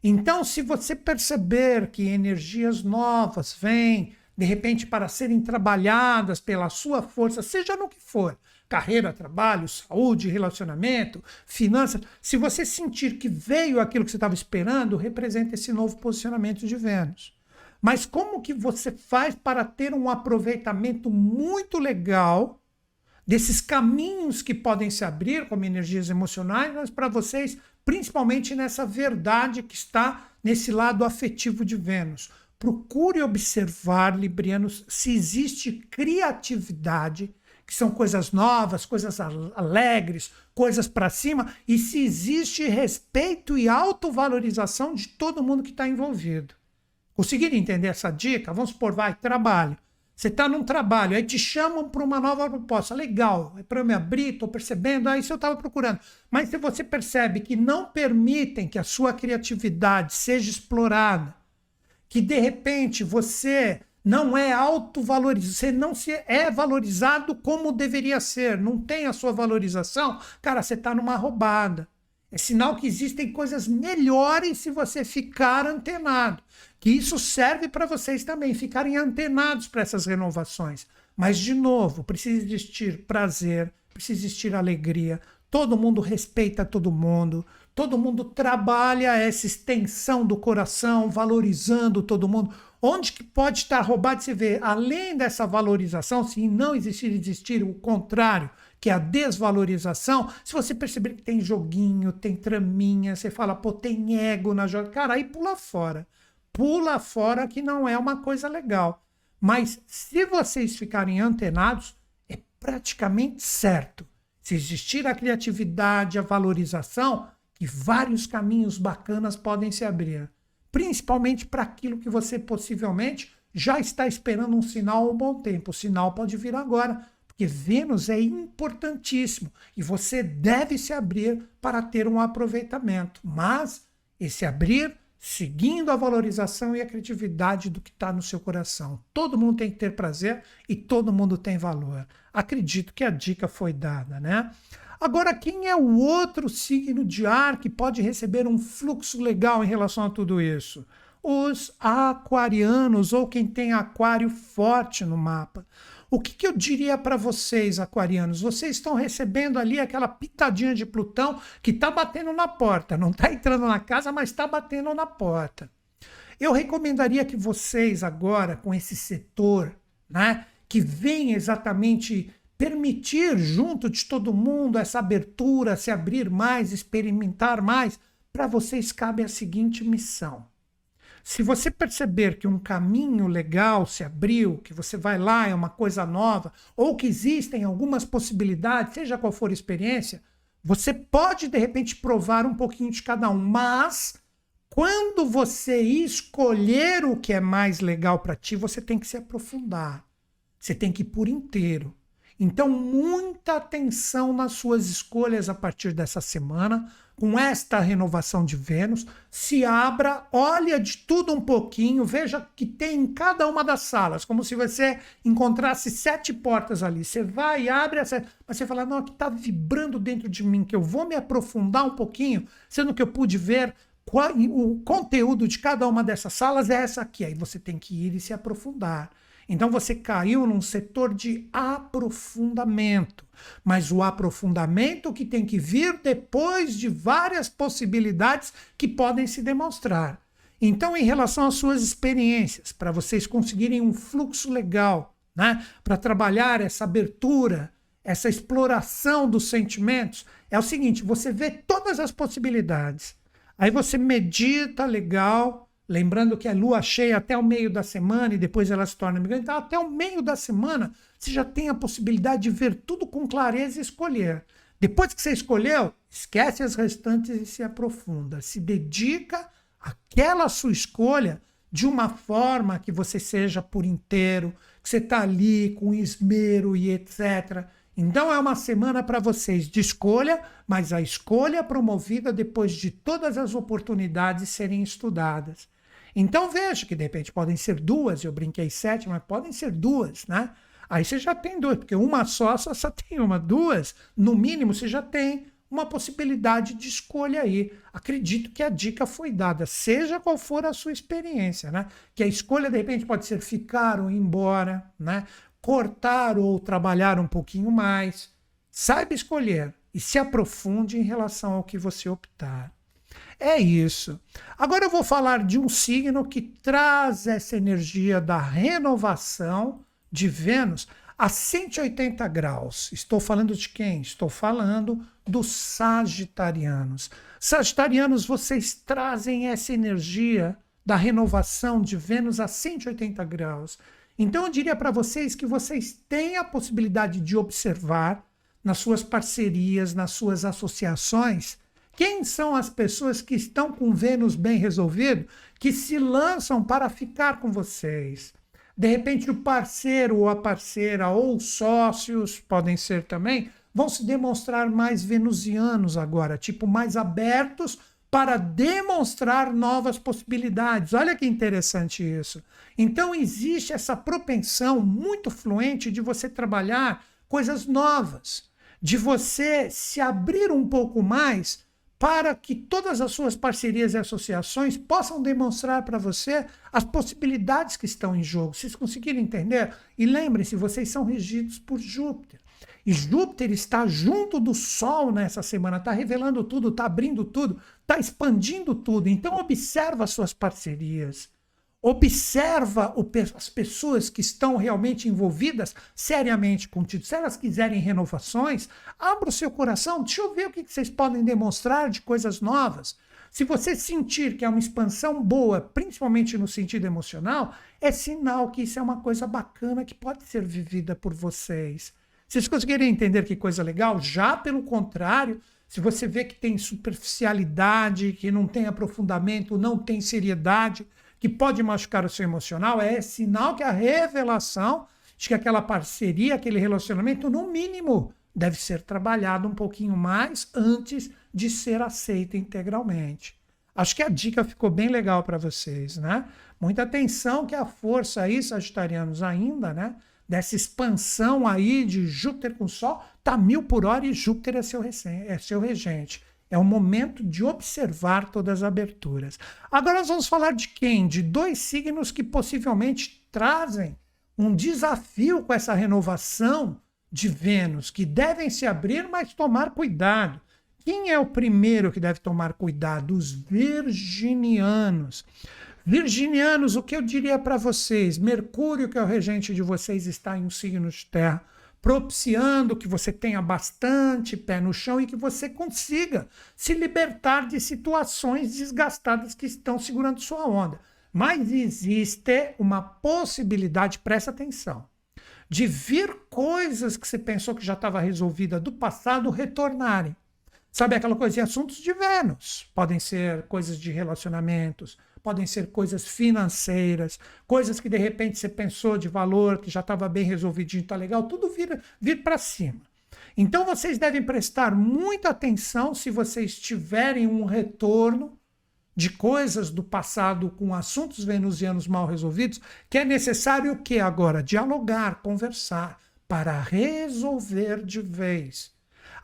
Então, se você perceber que energias novas vêm, de repente, para serem trabalhadas pela sua força, seja no que for, carreira, trabalho, saúde, relacionamento, finanças, se você sentir que veio aquilo que você estava esperando, representa esse novo posicionamento de Vênus. Mas como que você faz para ter um aproveitamento muito legal desses caminhos que podem se abrir como energias emocionais, mas para vocês principalmente nessa verdade que está nesse lado afetivo de Vênus. Procure observar, Librianos, se existe criatividade, que são coisas novas, coisas alegres, coisas para cima, e se existe respeito e autovalorização de todo mundo que está envolvido. Conseguiram entender essa dica? Vamos supor, vai, trabalho. Você está num trabalho, aí te chamam para uma nova proposta. Legal, é para eu me abrir, estou percebendo, é isso eu estava procurando. Mas se você percebe que não permitem que a sua criatividade seja explorada, que de repente você não é autovalorizado, você não se é valorizado como deveria ser, não tem a sua valorização, cara, você está numa roubada. É sinal que existem coisas melhores se você ficar antenado. Que isso serve para vocês também ficarem antenados para essas renovações. Mas, de novo, precisa existir prazer, precisa existir alegria. Todo mundo respeita todo mundo, todo mundo trabalha essa extensão do coração, valorizando todo mundo. Onde que pode estar roubado se vê, além dessa valorização, se não existir, existir o contrário, que é a desvalorização, se você perceber que tem joguinho, tem traminha, você fala, pô, tem ego na jogada, cara, aí pula fora. Pula fora que não é uma coisa legal. Mas se vocês ficarem antenados, é praticamente certo. Se existir a criatividade, a valorização, que vários caminhos bacanas podem se abrir. Principalmente para aquilo que você possivelmente já está esperando um sinal há um bom tempo. O sinal pode vir agora porque Vênus é importantíssimo e você deve se abrir para ter um aproveitamento. Mas esse abrir seguindo a valorização e a criatividade do que está no seu coração. Todo mundo tem que ter prazer e todo mundo tem valor. Acredito que a dica foi dada, né? Agora, quem é o outro signo de ar que pode receber um fluxo legal em relação a tudo isso? Os aquarianos ou quem tem aquário forte no mapa. O que, que eu diria para vocês, aquarianos? Vocês estão recebendo ali aquela pitadinha de Plutão que está batendo na porta. Não está entrando na casa, mas está batendo na porta. Eu recomendaria que vocês agora, com esse setor, né, que vem exatamente permitir junto de todo mundo essa abertura, se abrir mais, experimentar mais, para vocês cabe a seguinte missão. Se você perceber que um caminho legal se abriu, que você vai lá, é uma coisa nova, ou que existem algumas possibilidades, seja qual for a experiência, você pode de repente provar um pouquinho de cada um, mas quando você escolher o que é mais legal para ti, você tem que se aprofundar. Você tem que ir por inteiro. Então, muita atenção nas suas escolhas a partir dessa semana, com esta renovação de Vênus, se abra, olha de tudo um pouquinho, veja que tem em cada uma das salas, como se você encontrasse sete portas ali. Você vai abre mas você fala, não, aqui está vibrando dentro de mim, que eu vou me aprofundar um pouquinho, sendo que eu pude ver o conteúdo de cada uma dessas salas é essa aqui. Aí você tem que ir e se aprofundar. Então você caiu num setor de aprofundamento, mas o aprofundamento que tem que vir depois de várias possibilidades que podem se demonstrar. Então, em relação às suas experiências, para vocês conseguirem um fluxo legal, né, para trabalhar essa abertura, essa exploração dos sentimentos, é o seguinte: você vê todas as possibilidades, aí você medita legal, Lembrando que a lua cheia até o meio da semana e depois ela se torna migrante. Então, até o meio da semana, você já tem a possibilidade de ver tudo com clareza e escolher. Depois que você escolheu, esquece as restantes e se aprofunda. Se dedica àquela sua escolha de uma forma que você seja por inteiro, que você está ali com esmero e etc. Então é uma semana para vocês de escolha, mas a escolha é promovida depois de todas as oportunidades serem estudadas. Então veja que de repente podem ser duas, eu brinquei sete, mas podem ser duas, né? Aí você já tem duas, porque uma só, só, só tem uma. Duas, no mínimo, você já tem uma possibilidade de escolha aí. Acredito que a dica foi dada, seja qual for a sua experiência, né? Que a escolha, de repente, pode ser ficar ou ir embora, né? Cortar ou trabalhar um pouquinho mais. Saiba escolher e se aprofunde em relação ao que você optar. É isso. Agora eu vou falar de um signo que traz essa energia da renovação de Vênus a 180 graus. Estou falando de quem? Estou falando dos Sagitarianos. Sagitarianos, vocês trazem essa energia da renovação de Vênus a 180 graus. Então eu diria para vocês que vocês têm a possibilidade de observar nas suas parcerias, nas suas associações, quem são as pessoas que estão com Vênus bem resolvido, que se lançam para ficar com vocês? De repente, o parceiro ou a parceira, ou sócios, podem ser também, vão se demonstrar mais venusianos agora, tipo, mais abertos para demonstrar novas possibilidades. Olha que interessante isso. Então, existe essa propensão muito fluente de você trabalhar coisas novas, de você se abrir um pouco mais para que todas as suas parcerias e associações possam demonstrar para você as possibilidades que estão em jogo. Vocês conseguiram entender? E lembrem-se, vocês são regidos por Júpiter. E Júpiter está junto do Sol nessa semana, está revelando tudo, está abrindo tudo, está expandindo tudo. Então observa as suas parcerias. Observa o, as pessoas que estão realmente envolvidas seriamente contigo. Se elas quiserem renovações, abra o seu coração, deixa eu ver o que vocês podem demonstrar de coisas novas. Se você sentir que é uma expansão boa, principalmente no sentido emocional, é sinal que isso é uma coisa bacana que pode ser vivida por vocês. Vocês conseguirem entender que coisa legal? Já pelo contrário, se você vê que tem superficialidade, que não tem aprofundamento, não tem seriedade, que pode machucar o seu emocional, é sinal que a revelação de que aquela parceria, aquele relacionamento, no mínimo, deve ser trabalhado um pouquinho mais antes de ser aceito integralmente. Acho que a dica ficou bem legal para vocês, né? Muita atenção que a força aí, sagitarianos, ainda, né? Dessa expansão aí de Júpiter com Sol, tá mil por hora e Júpiter é seu, é seu regente. É o momento de observar todas as aberturas. Agora nós vamos falar de quem? De dois signos que possivelmente trazem um desafio com essa renovação de Vênus, que devem se abrir, mas tomar cuidado. Quem é o primeiro que deve tomar cuidado? Os virginianos. Virginianos, o que eu diria para vocês? Mercúrio, que é o regente de vocês, está em um signo de terra propiciando que você tenha bastante pé no chão e que você consiga se libertar de situações desgastadas que estão segurando sua onda. Mas existe uma possibilidade, presta atenção, de vir coisas que você pensou que já estava resolvida do passado retornarem. Sabe aquela coisa de assuntos de Vênus? Podem ser coisas de relacionamentos, podem ser coisas financeiras, coisas que de repente você pensou de valor, que já estava bem resolvidinho, está legal, tudo vir, vir para cima. Então vocês devem prestar muita atenção se vocês tiverem um retorno de coisas do passado com assuntos venusianos mal resolvidos, que é necessário o que agora? Dialogar, conversar, para resolver de vez.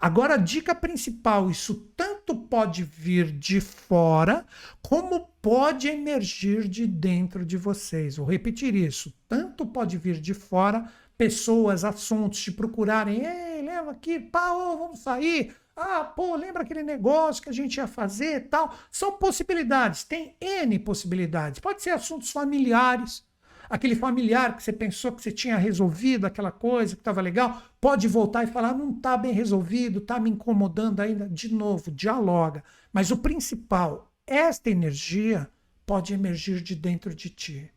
Agora, a dica principal: isso tanto pode vir de fora, como pode emergir de dentro de vocês. Vou repetir isso: tanto pode vir de fora, pessoas, assuntos te procurarem, ei, leva aqui, pau, vamos sair. Ah, pô, lembra aquele negócio que a gente ia fazer tal? São possibilidades, tem N possibilidades. Pode ser assuntos familiares, aquele familiar que você pensou que você tinha resolvido aquela coisa que estava legal, pode voltar e falar: não está bem resolvido, está me incomodando ainda. De novo, dialoga. Mas o principal, esta energia pode emergir de dentro de ti.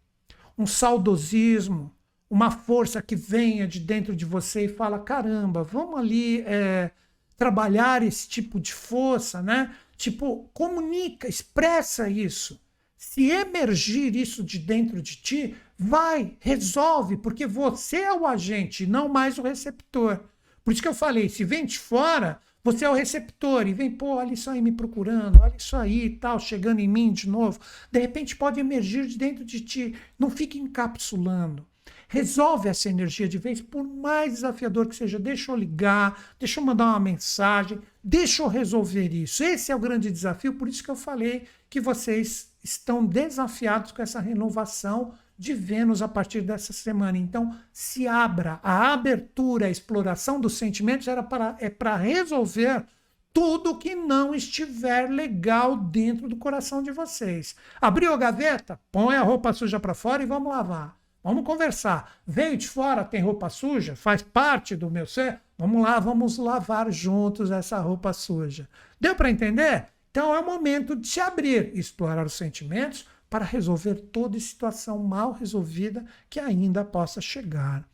Um saudosismo, uma força que venha de dentro de você e fala: caramba, vamos ali é, trabalhar esse tipo de força, né? Tipo, comunica, expressa isso. Se emergir isso de dentro de ti, vai, resolve, porque você é o agente, não mais o receptor. Por isso que eu falei, se vem de fora, você é o receptor e vem, pô, olha isso aí me procurando, olha isso aí e tal, chegando em mim de novo. De repente pode emergir de dentro de ti. Não fique encapsulando. Resolve essa energia de vez, por mais desafiador que seja. Deixa eu ligar, deixa eu mandar uma mensagem, deixa eu resolver isso. Esse é o grande desafio, por isso que eu falei que vocês estão desafiados com essa renovação de Vênus a partir dessa semana. Então, se abra. A abertura, a exploração dos sentimentos era para, é para resolver tudo que não estiver legal dentro do coração de vocês. Abriu a gaveta? Põe a roupa suja para fora e vamos lavar. Vamos conversar. Veio de fora, tem roupa suja? Faz parte do meu ser? Vamos lá, vamos lavar juntos essa roupa suja. Deu para entender? Então é o momento de se abrir, explorar os sentimentos, para resolver toda situação mal resolvida que ainda possa chegar.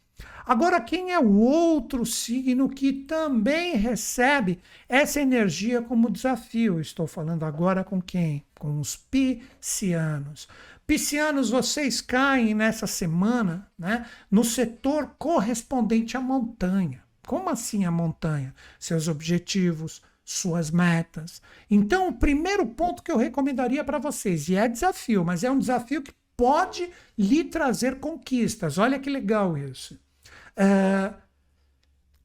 Agora, quem é o outro signo que também recebe essa energia como desafio? Estou falando agora com quem? Com os piscianos. Piscianos, vocês caem nessa semana né, no setor correspondente à montanha. Como assim a montanha? Seus objetivos, suas metas. Então, o primeiro ponto que eu recomendaria para vocês, e é desafio, mas é um desafio que pode lhe trazer conquistas. Olha que legal isso. É,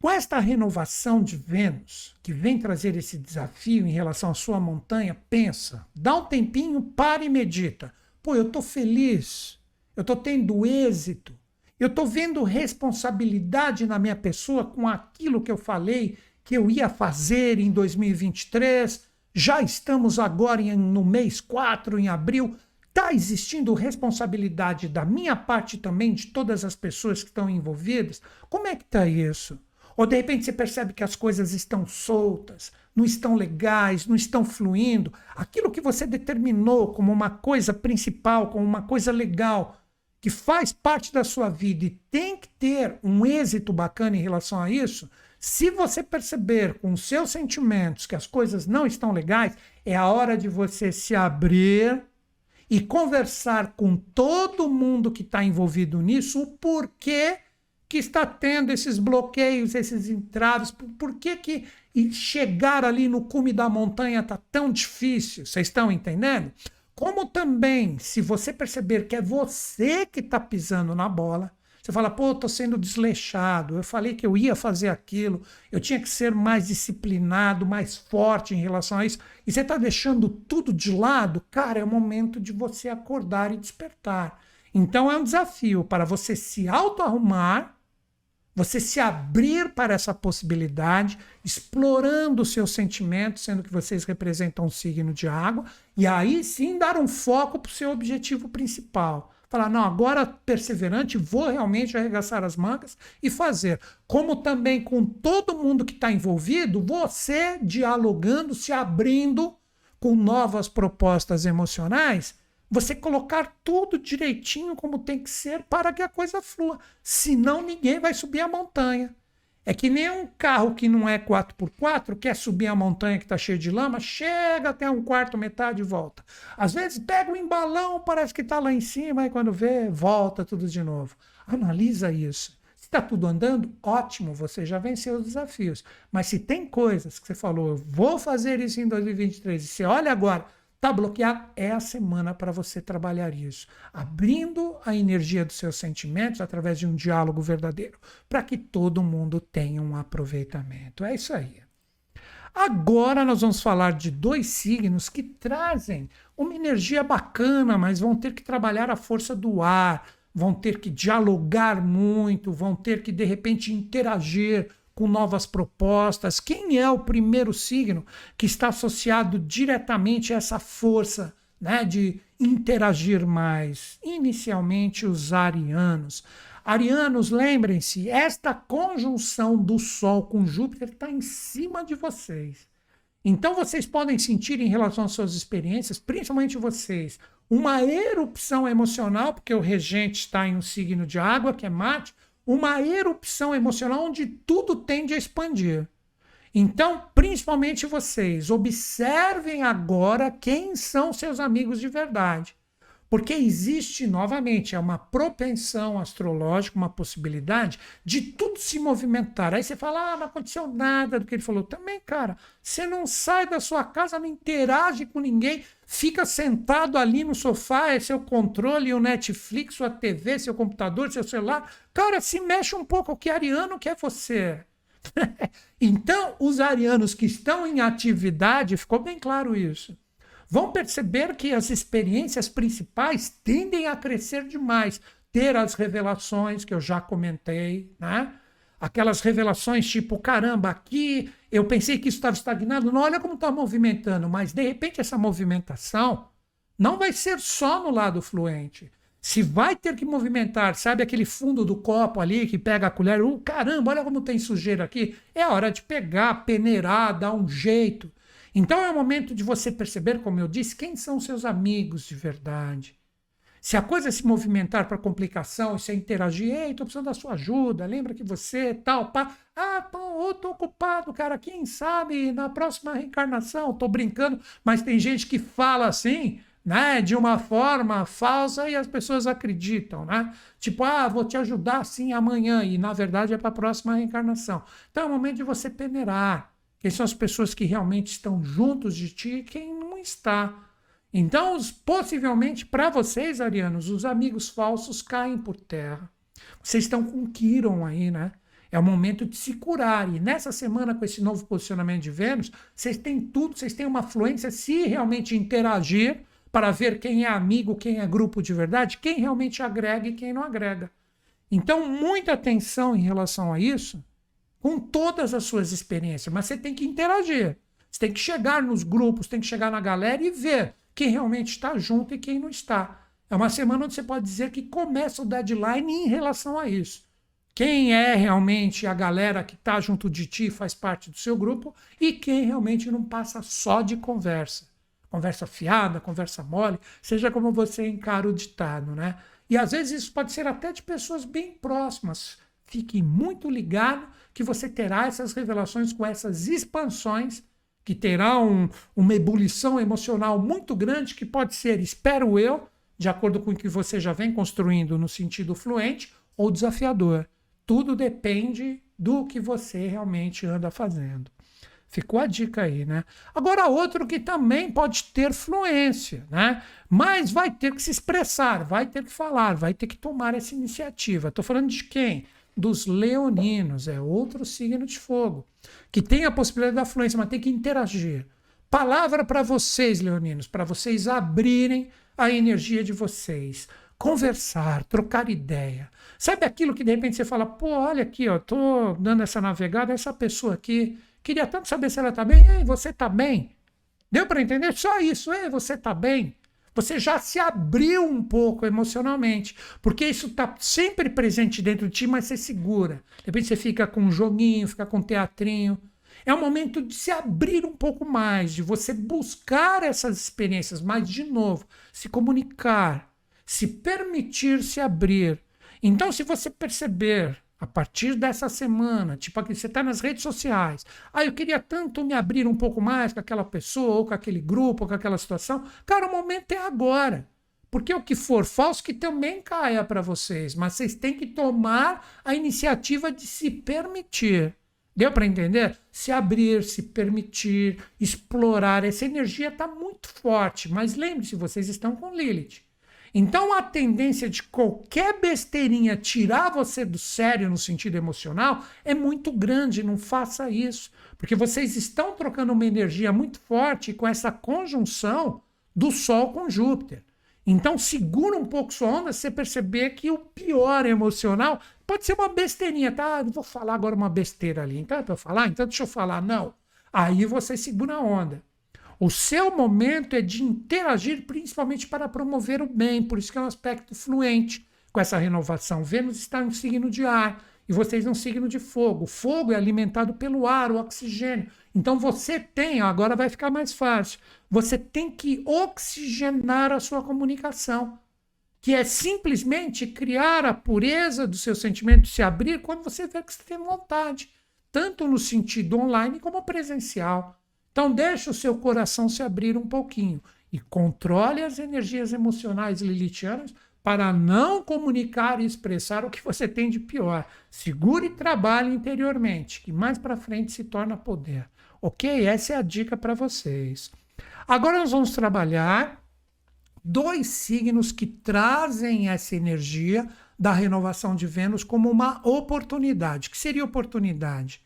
com esta renovação de Vênus, que vem trazer esse desafio em relação à sua montanha, pensa, dá um tempinho, para e medita. Pô, eu estou feliz, eu estou tendo êxito, eu estou vendo responsabilidade na minha pessoa com aquilo que eu falei que eu ia fazer em 2023. Já estamos agora em, no mês 4, em abril. Está existindo responsabilidade da minha parte também, de todas as pessoas que estão envolvidas? Como é que está isso? Ou de repente você percebe que as coisas estão soltas, não estão legais, não estão fluindo. Aquilo que você determinou como uma coisa principal, como uma coisa legal, que faz parte da sua vida e tem que ter um êxito bacana em relação a isso, se você perceber com seus sentimentos que as coisas não estão legais, é a hora de você se abrir e conversar com todo mundo que está envolvido nisso o porquê que está tendo esses bloqueios, esses entraves, por que, que chegar ali no cume da montanha está tão difícil. Vocês estão entendendo? Como também, se você perceber que é você que está pisando na bola, você fala, pô, estou sendo desleixado, eu falei que eu ia fazer aquilo, eu tinha que ser mais disciplinado, mais forte em relação a isso, e você está deixando tudo de lado, cara, é o momento de você acordar e despertar. Então é um desafio para você se auto-arrumar, você se abrir para essa possibilidade, explorando os seus sentimentos, sendo que vocês representam um signo de água, e aí sim dar um foco para o seu objetivo principal falar, não, agora perseverante, vou realmente arregaçar as mangas e fazer. Como também com todo mundo que está envolvido, você dialogando, se abrindo com novas propostas emocionais, você colocar tudo direitinho como tem que ser para que a coisa flua. Senão ninguém vai subir a montanha. É que nem um carro que não é 4x4, quer subir a montanha que está cheia de lama, chega até um quarto, metade e volta. Às vezes pega o um embalão, parece que está lá em cima, e quando vê, volta tudo de novo. Analisa isso. Se está tudo andando, ótimo, você já venceu os desafios. Mas se tem coisas que você falou, vou fazer isso em 2023, e você olha agora, Está bloqueado? É a semana para você trabalhar isso, abrindo a energia dos seus sentimentos através de um diálogo verdadeiro, para que todo mundo tenha um aproveitamento. É isso aí. Agora nós vamos falar de dois signos que trazem uma energia bacana, mas vão ter que trabalhar a força do ar, vão ter que dialogar muito, vão ter que de repente interagir com novas propostas? Quem é o primeiro signo que está associado diretamente a essa força né, de interagir mais? Inicialmente, os arianos. Arianos, lembrem-se, esta conjunção do Sol com Júpiter está em cima de vocês. Então vocês podem sentir em relação às suas experiências, principalmente vocês, uma erupção emocional, porque o regente está em um signo de água, que é Marte, uma erupção emocional onde tudo tende a expandir. Então, principalmente vocês, observem agora quem são seus amigos de verdade. Porque existe, novamente, é uma propensão astrológica, uma possibilidade de tudo se movimentar. Aí você fala, ah, não aconteceu nada do que ele falou. Também, cara, você não sai da sua casa, não interage com ninguém, fica sentado ali no sofá, é seu controle, o Netflix, sua TV, seu computador, seu celular. Cara, se mexe um pouco, que ariano que é você? então, os arianos que estão em atividade, ficou bem claro isso vão perceber que as experiências principais tendem a crescer demais. Ter as revelações que eu já comentei, né? Aquelas revelações tipo, caramba, aqui eu pensei que isso estava estagnado, não olha como está movimentando, mas de repente essa movimentação não vai ser só no lado fluente. Se vai ter que movimentar, sabe aquele fundo do copo ali que pega a colher, uh, caramba, olha como tem sujeira aqui. É hora de pegar, peneirar, dar um jeito. Então é o momento de você perceber, como eu disse, quem são seus amigos de verdade. Se a coisa se movimentar para complicação, se interagir, ei, estou precisando da sua ajuda, lembra que você, tal, pá, ah, pô, estou ocupado, cara, quem sabe na próxima reencarnação, estou brincando, mas tem gente que fala assim, né, de uma forma falsa e as pessoas acreditam, né? Tipo, ah, vou te ajudar sim amanhã, e na verdade é para a próxima reencarnação. Então é o momento de você peneirar, quem são as pessoas que realmente estão juntos de ti e quem não está. Então, possivelmente, para vocês, arianos, os amigos falsos caem por terra. Vocês estão com Quiron aí, né? É o momento de se curar. E nessa semana, com esse novo posicionamento de Vênus, vocês têm tudo, vocês têm uma fluência se realmente interagir para ver quem é amigo, quem é grupo de verdade, quem realmente agrega e quem não agrega. Então, muita atenção em relação a isso, com todas as suas experiências, mas você tem que interagir. Você tem que chegar nos grupos, tem que chegar na galera e ver quem realmente está junto e quem não está. É uma semana onde você pode dizer que começa o deadline em relação a isso. Quem é realmente a galera que está junto de ti, faz parte do seu grupo, e quem realmente não passa só de conversa. Conversa fiada, conversa mole, seja como você encara o ditado, né? E às vezes isso pode ser até de pessoas bem próximas. Fique muito ligado que você terá essas revelações com essas expansões, que terá um, uma ebulição emocional muito grande, que pode ser, espero eu, de acordo com o que você já vem construindo no sentido fluente, ou desafiador. Tudo depende do que você realmente anda fazendo. Ficou a dica aí, né? Agora, outro que também pode ter fluência, né? Mas vai ter que se expressar, vai ter que falar, vai ter que tomar essa iniciativa. Estou falando de quem? Dos leoninos, é outro signo de fogo, que tem a possibilidade da fluência, mas tem que interagir. Palavra para vocês, leoninos, para vocês abrirem a energia de vocês, conversar, trocar ideia. Sabe aquilo que de repente você fala, pô, olha aqui, ó, tô dando essa navegada, essa pessoa aqui, queria tanto saber se ela tá bem. Ei, você tá bem? Deu para entender? Só isso. Ei, você tá bem? Você já se abriu um pouco emocionalmente, porque isso está sempre presente dentro de ti, mas você segura. De repente você fica com um joguinho, fica com um teatrinho. É o momento de se abrir um pouco mais, de você buscar essas experiências, mas, de novo, se comunicar, se permitir se abrir. Então, se você perceber a partir dessa semana, tipo você está nas redes sociais. Ah, eu queria tanto me abrir um pouco mais com aquela pessoa, ou com aquele grupo, ou com aquela situação. Cara, o momento é agora. Porque o que for falso que também caia para vocês, mas vocês têm que tomar a iniciativa de se permitir. Deu para entender? Se abrir, se permitir, explorar. Essa energia está muito forte, mas lembre-se, vocês estão com Lilith. Então a tendência de qualquer besteirinha tirar você do sério no sentido emocional é muito grande. Não faça isso, porque vocês estão trocando uma energia muito forte com essa conjunção do Sol com Júpiter. Então segura um pouco sua onda, você perceber que o pior emocional pode ser uma besteirinha, tá? Vou falar agora uma besteira ali, então é para falar, então deixa eu falar, não. Aí você segura a onda. O seu momento é de interagir principalmente para promover o bem, por isso que é um aspecto fluente com essa renovação. Vênus está no signo de ar e vocês no signo de fogo. O fogo é alimentado pelo ar, o oxigênio. Então você tem, agora vai ficar mais fácil, você tem que oxigenar a sua comunicação, que é simplesmente criar a pureza do seu sentimento, se abrir quando você vê que você tem vontade. tanto no sentido online como presencial. Então, deixe o seu coração se abrir um pouquinho e controle as energias emocionais lilitianas para não comunicar e expressar o que você tem de pior. Segure e trabalhe interiormente, que mais para frente se torna poder. Ok? Essa é a dica para vocês. Agora nós vamos trabalhar dois signos que trazem essa energia da renovação de Vênus como uma oportunidade. que seria oportunidade?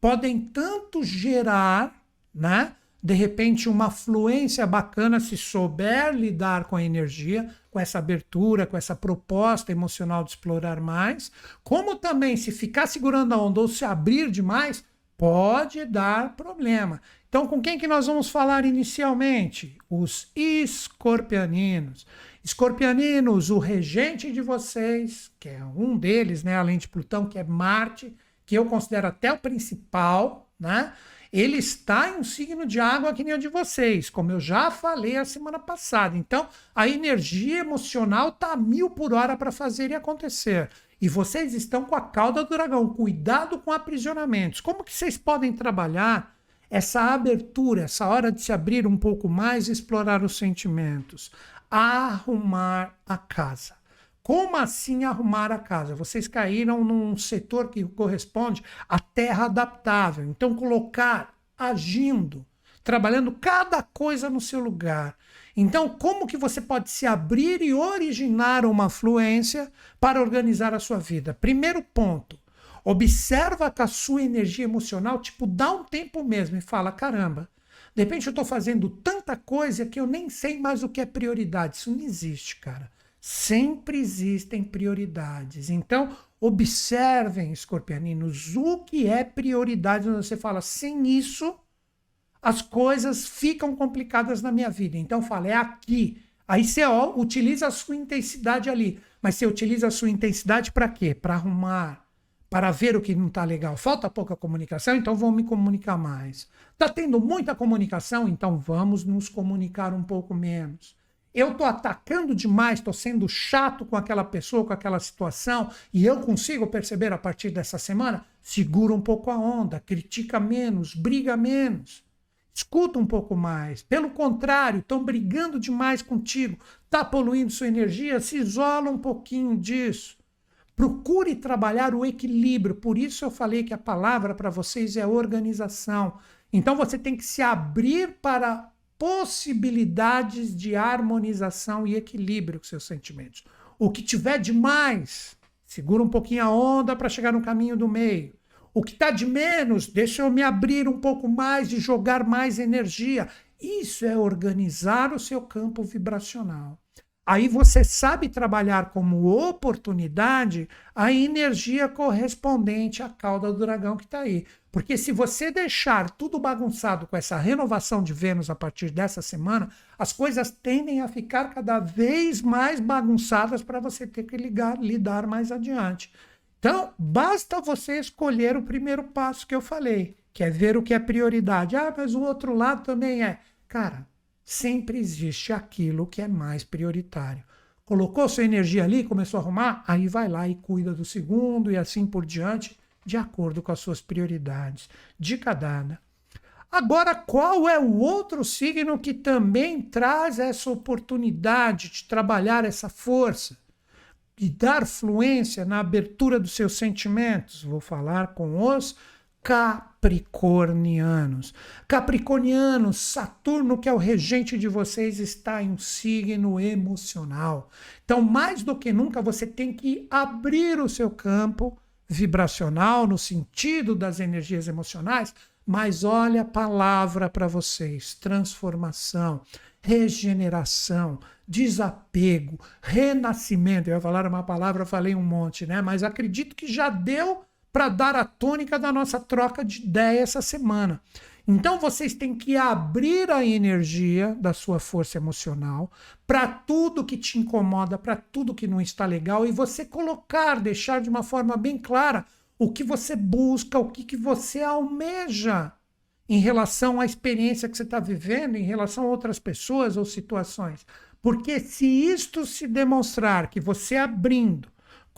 Podem tanto gerar, né? De repente, uma fluência bacana se souber lidar com a energia, com essa abertura, com essa proposta emocional de explorar mais, como também se ficar segurando a onda ou se abrir demais, pode dar problema. Então, com quem que nós vamos falar inicialmente? Os escorpianinos. Escorpianinos, o regente de vocês, que é um deles, né, além de Plutão, que é Marte, que eu considero até o principal, né? Ele está em um signo de água que nem o de vocês, como eu já falei a semana passada. Então, a energia emocional a mil por hora para fazer e acontecer. E vocês estão com a cauda do dragão. Cuidado com aprisionamentos. Como que vocês podem trabalhar essa abertura, essa hora de se abrir um pouco mais e explorar os sentimentos? Arrumar a casa. Como assim arrumar a casa? Vocês caíram num setor que corresponde à terra adaptável. Então, colocar agindo, trabalhando cada coisa no seu lugar. Então, como que você pode se abrir e originar uma fluência para organizar a sua vida? Primeiro ponto, observa com a sua energia emocional, tipo, dá um tempo mesmo e fala, caramba, de repente eu estou fazendo tanta coisa que eu nem sei mais o que é prioridade. Isso não existe, cara. Sempre existem prioridades. Então, observem, escorpianinos, o que é prioridade. Você fala, sem isso, as coisas ficam complicadas na minha vida. Então, fala, é aqui. Aí você ó, utiliza a sua intensidade ali. Mas você utiliza a sua intensidade para quê? Para arrumar, para ver o que não está legal. Falta pouca comunicação, então vamos me comunicar mais. Está tendo muita comunicação, então vamos nos comunicar um pouco menos eu estou atacando demais, estou sendo chato com aquela pessoa, com aquela situação, e eu consigo perceber a partir dessa semana, segura um pouco a onda, critica menos, briga menos, escuta um pouco mais. Pelo contrário, estão brigando demais contigo, está poluindo sua energia, se isola um pouquinho disso. Procure trabalhar o equilíbrio, por isso eu falei que a palavra para vocês é organização. Então você tem que se abrir para possibilidades de harmonização e equilíbrio com seus sentimentos. O que tiver de mais, segura um pouquinho a onda para chegar no caminho do meio. O que está de menos, deixa eu me abrir um pouco mais e jogar mais energia. Isso é organizar o seu campo vibracional. Aí você sabe trabalhar como oportunidade a energia correspondente à cauda do dragão que está aí. Porque se você deixar tudo bagunçado com essa renovação de Vênus a partir dessa semana, as coisas tendem a ficar cada vez mais bagunçadas para você ter que ligar, lidar mais adiante. Então, basta você escolher o primeiro passo que eu falei, que é ver o que é prioridade. Ah, mas o outro lado também é. Cara, sempre existe aquilo que é mais prioritário. Colocou sua energia ali, começou a arrumar, aí vai lá e cuida do segundo e assim por diante, de acordo com as suas prioridades. Dica dada. Agora, qual é o outro signo que também traz essa oportunidade de trabalhar essa força e dar fluência na abertura dos seus sentimentos? Vou falar com os capricornianos. Capricornianos, Saturno, que é o regente de vocês, está em um signo emocional. Então, mais do que nunca, você tem que abrir o seu campo vibracional no sentido das energias emocionais, mas olha a palavra para vocês: transformação, regeneração, desapego, renascimento. Eu ia falar uma palavra, falei um monte, né? Mas acredito que já deu para dar a tônica da nossa troca de ideia essa semana. Então vocês têm que abrir a energia da sua força emocional para tudo que te incomoda, para tudo que não está legal e você colocar, deixar de uma forma bem clara o que você busca, o que, que você almeja em relação à experiência que você está vivendo, em relação a outras pessoas ou situações. Porque se isto se demonstrar que você abrindo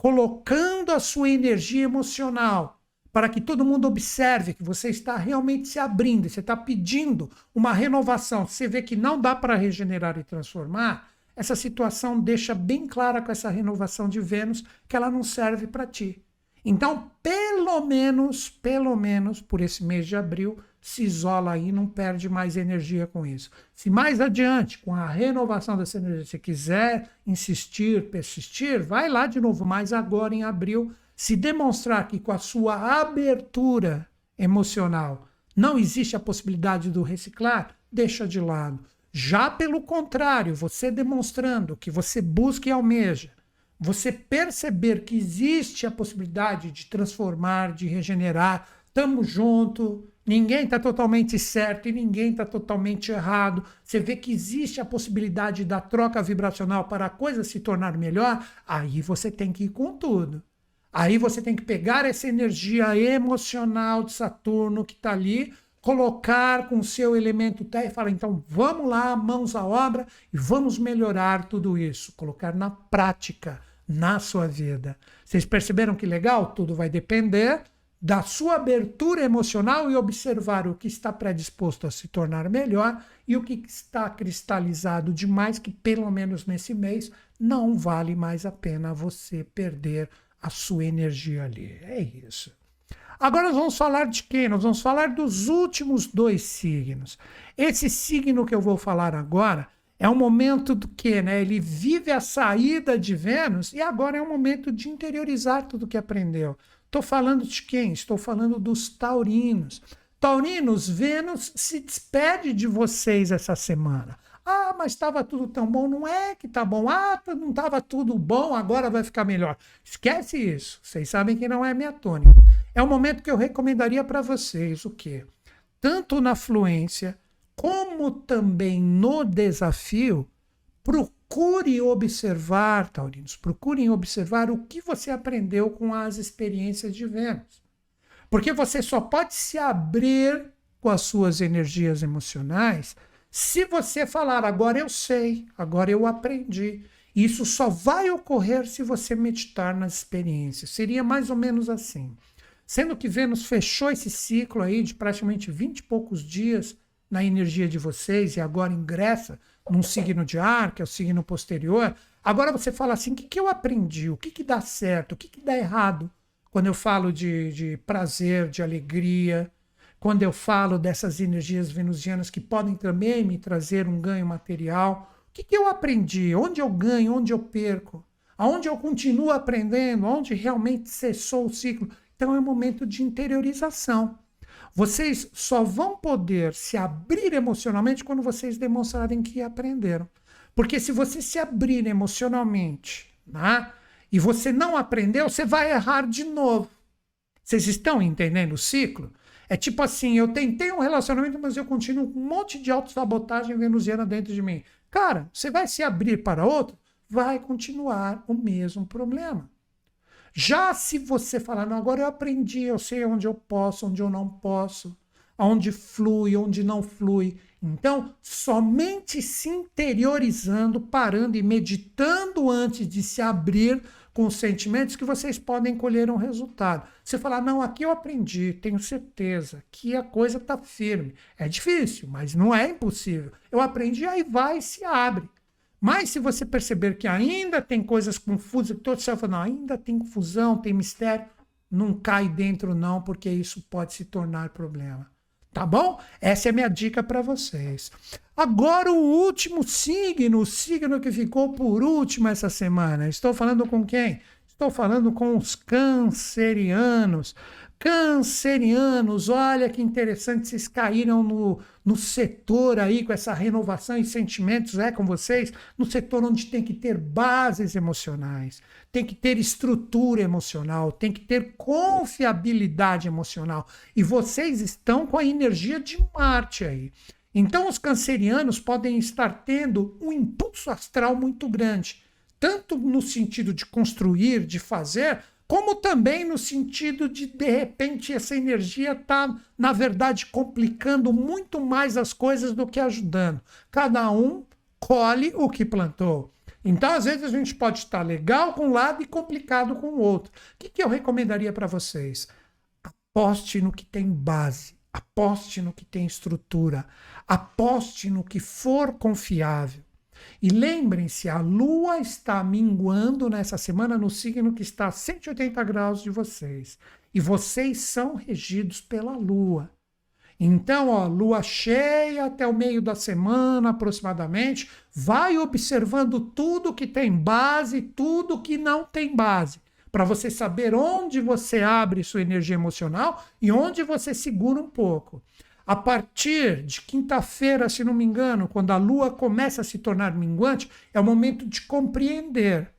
colocando a sua energia emocional para que todo mundo observe que você está realmente se abrindo, você está pedindo uma renovação, você vê que não dá para regenerar e transformar, essa situação deixa bem clara com essa renovação de Vênus que ela não serve para ti. Então, pelo menos, pelo menos por esse mês de abril, se isola aí, não perde mais energia com isso. Se mais adiante, com a renovação dessa energia, você quiser insistir, persistir, vai lá de novo, mas agora em abril, se demonstrar que com a sua abertura emocional não existe a possibilidade do reciclar, deixa de lado. Já pelo contrário, você demonstrando que você busca e almeja, você perceber que existe a possibilidade de transformar, de regenerar, estamos junto, ninguém está totalmente certo e ninguém está totalmente errado. Você vê que existe a possibilidade da troca vibracional para a coisa se tornar melhor, aí você tem que ir com tudo. Aí você tem que pegar essa energia emocional de Saturno que está ali, colocar com o seu elemento terra e falar: então vamos lá, mãos à obra e vamos melhorar tudo isso, colocar na prática, na sua vida. Vocês perceberam que legal? Tudo vai depender da sua abertura emocional e observar o que está predisposto a se tornar melhor e o que está cristalizado demais, que pelo menos nesse mês não vale mais a pena você perder a sua energia ali. É isso. Agora nós vamos falar de quem? Nós vamos falar dos últimos dois signos. Esse signo que eu vou falar agora é um momento do que, né? Ele vive a saída de Vênus e agora é um momento de interiorizar tudo que aprendeu. Estou falando de quem? Estou falando dos taurinos. Taurinos, Vênus se despede de vocês essa semana. Ah, mas estava tudo tão bom. Não é que tá bom. Ah, não estava tudo bom, agora vai ficar melhor. Esquece isso. Vocês sabem que não é minha tônica. É o momento que eu recomendaria para vocês o quê? Tanto na fluência como também no desafio, procure observar, Taurinos, procurem observar o que você aprendeu com as experiências de Vênus. Porque você só pode se abrir com as suas energias emocionais se você falar, agora eu sei, agora eu aprendi. Isso só vai ocorrer se você meditar nas experiências. Seria mais ou menos assim. Sendo que Vênus fechou esse ciclo aí de praticamente 20 e poucos dias na energia de vocês e agora ingressa num signo de ar, que é o signo posterior. Agora você fala assim: o que, que eu aprendi? O que, que dá certo? O que, que dá errado? Quando eu falo de, de prazer, de alegria, quando eu falo dessas energias venusianas que podem também me trazer um ganho material. O que, que eu aprendi? Onde eu ganho? Onde eu perco? Aonde eu continuo aprendendo? Onde realmente cessou o ciclo? Então é um momento de interiorização. Vocês só vão poder se abrir emocionalmente quando vocês demonstrarem que aprenderam. Porque se você se abrir emocionalmente né, e você não aprendeu, você vai errar de novo. Vocês estão entendendo o ciclo? É tipo assim, eu tentei um relacionamento, mas eu continuo com um monte de autossabotagem venusiana dentro de mim. Cara, você vai se abrir para outro, vai continuar o mesmo problema. Já se você falar, não, agora eu aprendi, eu sei onde eu posso, onde eu não posso, onde flui, onde não flui. Então, somente se interiorizando, parando e meditando antes de se abrir com os sentimentos que vocês podem colher um resultado. Você falar, não, aqui eu aprendi, tenho certeza que a coisa está firme. É difícil, mas não é impossível. Eu aprendi, aí vai e se abre. Mas se você perceber que ainda tem coisas confusas, que todo você fala, não, ainda tem confusão, tem mistério, não cai dentro não, porque isso pode se tornar problema. Tá bom? Essa é a minha dica para vocês. Agora o último signo, o signo que ficou por último essa semana. Estou falando com quem? Estou falando com os cancerianos. Cancerianos, olha que interessante, vocês caíram no, no setor aí com essa renovação e sentimentos, é com vocês, no setor onde tem que ter bases emocionais, tem que ter estrutura emocional, tem que ter confiabilidade emocional. E vocês estão com a energia de Marte aí. Então, os cancerianos podem estar tendo um impulso astral muito grande, tanto no sentido de construir, de fazer, como também no sentido de, de repente, essa energia está, na verdade, complicando muito mais as coisas do que ajudando. Cada um colhe o que plantou. Então, às vezes, a gente pode estar legal com um lado e complicado com o outro. O que, que eu recomendaria para vocês? Aposte no que tem base, aposte no que tem estrutura, aposte no que for confiável. E lembrem-se, a Lua está minguando nessa semana no signo que está a 180 graus de vocês. E vocês são regidos pela Lua. Então, ó, lua cheia até o meio da semana aproximadamente, vai observando tudo que tem base, tudo que não tem base, para você saber onde você abre sua energia emocional e onde você segura um pouco. A partir de quinta-feira, se não me engano, quando a lua começa a se tornar minguante, é o momento de compreender.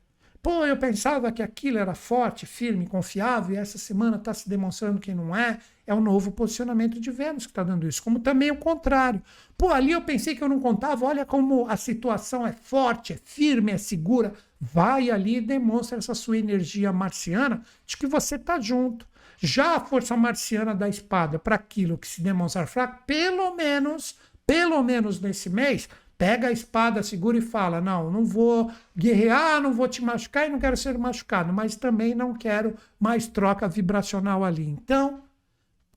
Pô, eu pensava que aquilo era forte, firme, confiável, e essa semana está se demonstrando que não é. É o novo posicionamento de Vênus que está dando isso, como também o contrário. Pô, ali eu pensei que eu não contava, olha como a situação é forte, é firme, é segura. Vai ali e demonstra essa sua energia marciana de que você está junto. Já a força marciana da espada para aquilo que se demonstra fraco, pelo menos, pelo menos nesse mês, pega a espada, segura e fala: Não, não vou guerrear, não vou te machucar e não quero ser machucado, mas também não quero mais troca vibracional ali. Então,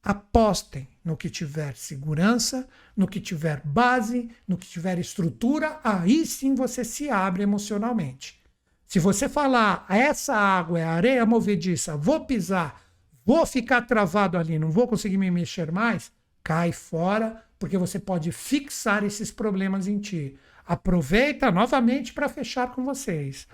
apostem no que tiver segurança, no que tiver base, no que tiver estrutura, aí sim você se abre emocionalmente. Se você falar, essa água é areia movediça, vou pisar, vou ficar travado ali, não vou conseguir me mexer mais, cai fora, porque você pode fixar esses problemas em ti. Aproveita novamente para fechar com vocês.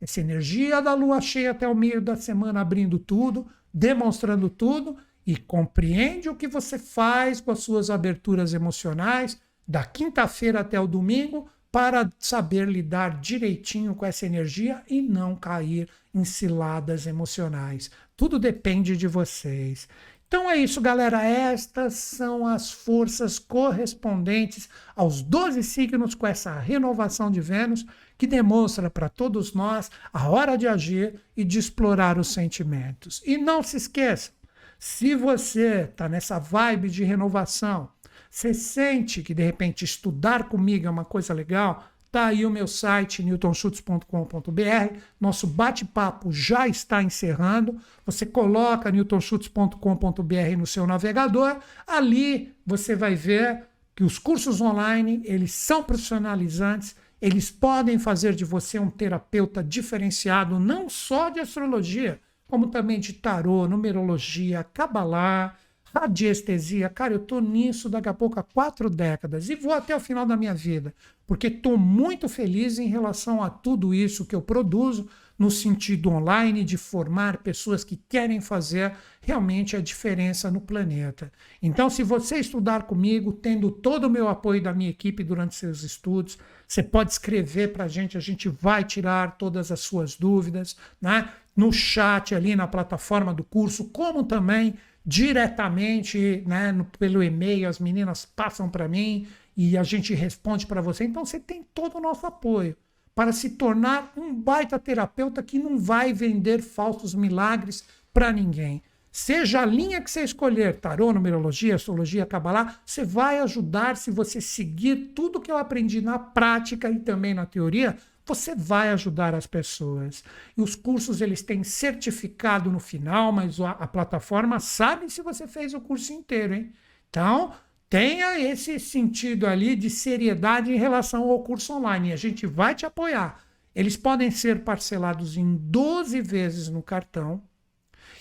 Essa energia da lua cheia até o meio da semana abrindo tudo, demonstrando tudo e compreende o que você faz com as suas aberturas emocionais da quinta-feira até o domingo para saber lidar direitinho com essa energia e não cair em ciladas emocionais. Tudo depende de vocês. Então é isso, galera. Estas são as forças correspondentes aos 12 signos com essa renovação de Vênus, que demonstra para todos nós a hora de agir e de explorar os sentimentos. E não se esqueça, se você está nessa vibe de renovação, você sente que de repente estudar comigo é uma coisa legal? Tá aí o meu site newtonschutz.com.br. Nosso bate-papo já está encerrando. Você coloca newtonschutz.com.br no seu navegador. Ali você vai ver que os cursos online, eles são profissionalizantes, eles podem fazer de você um terapeuta diferenciado não só de astrologia, como também de tarô, numerologia, cabalá, radiestesia. Cara, eu tô nisso daqui a pouco há quatro décadas e vou até o final da minha vida, porque estou muito feliz em relação a tudo isso que eu produzo no sentido online de formar pessoas que querem fazer realmente a diferença no planeta. Então, se você estudar comigo, tendo todo o meu apoio da minha equipe durante seus estudos, você pode escrever para a gente, a gente vai tirar todas as suas dúvidas, né? No chat ali na plataforma do curso, como também diretamente, né, no, pelo e-mail, as meninas passam para mim e a gente responde para você. Então você tem todo o nosso apoio para se tornar um baita terapeuta que não vai vender falsos milagres para ninguém. Seja a linha que você escolher, tarô, numerologia, astrologia, cabalá, você vai ajudar se você seguir tudo que eu aprendi na prática e também na teoria, você vai ajudar as pessoas. E os cursos eles têm certificado no final, mas a, a plataforma sabe se você fez o curso inteiro, hein? Então, tenha esse sentido ali de seriedade em relação ao curso online. A gente vai te apoiar. Eles podem ser parcelados em 12 vezes no cartão.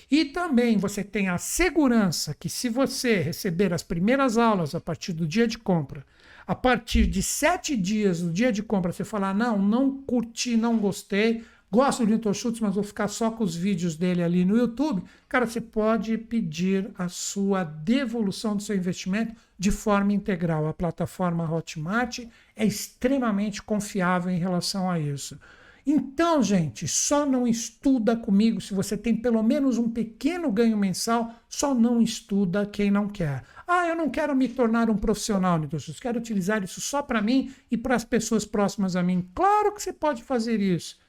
E também você tem a segurança que, se você receber as primeiras aulas a partir do dia de compra, a partir de sete dias do dia de compra, você falar: não, não curti, não gostei, gosto do Newton Schultz, mas vou ficar só com os vídeos dele ali no YouTube, cara, você pode pedir a sua devolução do seu investimento de forma integral. A plataforma Hotmart é extremamente confiável em relação a isso. Então, gente, só não estuda comigo se você tem pelo menos um pequeno ganho mensal, só não estuda quem não quer. Ah, eu não quero me tornar um profissional, Schultz, quero utilizar isso só para mim e para as pessoas próximas a mim. Claro que você pode fazer isso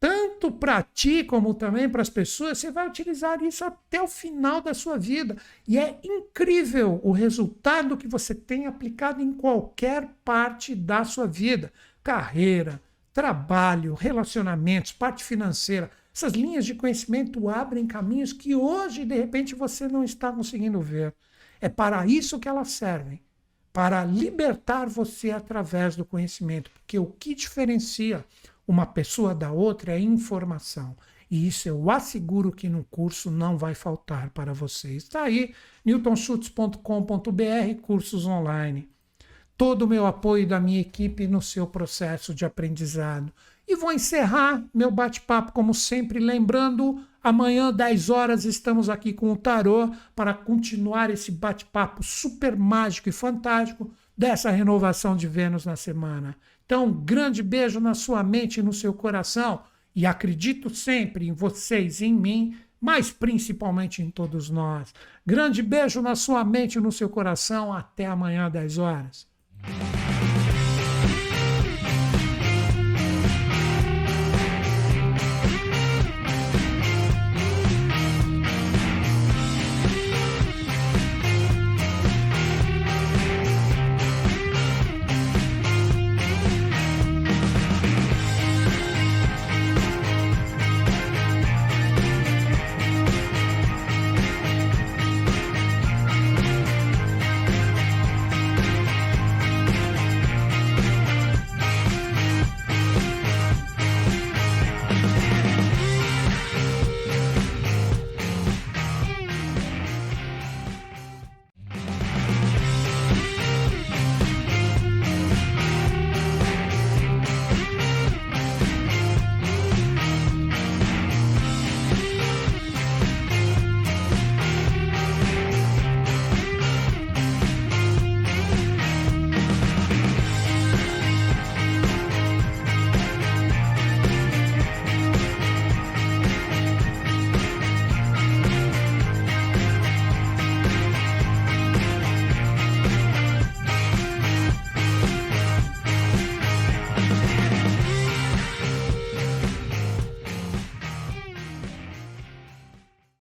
tanto para ti como também para as pessoas, você vai utilizar isso até o final da sua vida. E é incrível o resultado que você tem aplicado em qualquer parte da sua vida: carreira, trabalho, relacionamentos, parte financeira. Essas linhas de conhecimento abrem caminhos que hoje, de repente, você não está conseguindo ver. É para isso que elas servem para libertar você através do conhecimento. Porque o que diferencia uma pessoa da outra é informação. E isso eu asseguro que no curso não vai faltar para você. Está aí, newtonschutz.com.br, cursos online. Todo o meu apoio da minha equipe no seu processo de aprendizado. E vou encerrar meu bate-papo, como sempre, lembrando: amanhã, 10 horas, estamos aqui com o Tarô para continuar esse bate-papo super mágico e fantástico dessa renovação de Vênus na semana. Então, um grande beijo na sua mente e no seu coração. E acredito sempre em vocês, em mim, mas principalmente em todos nós. Grande beijo na sua mente e no seu coração. Até amanhã, 10 horas. Bye.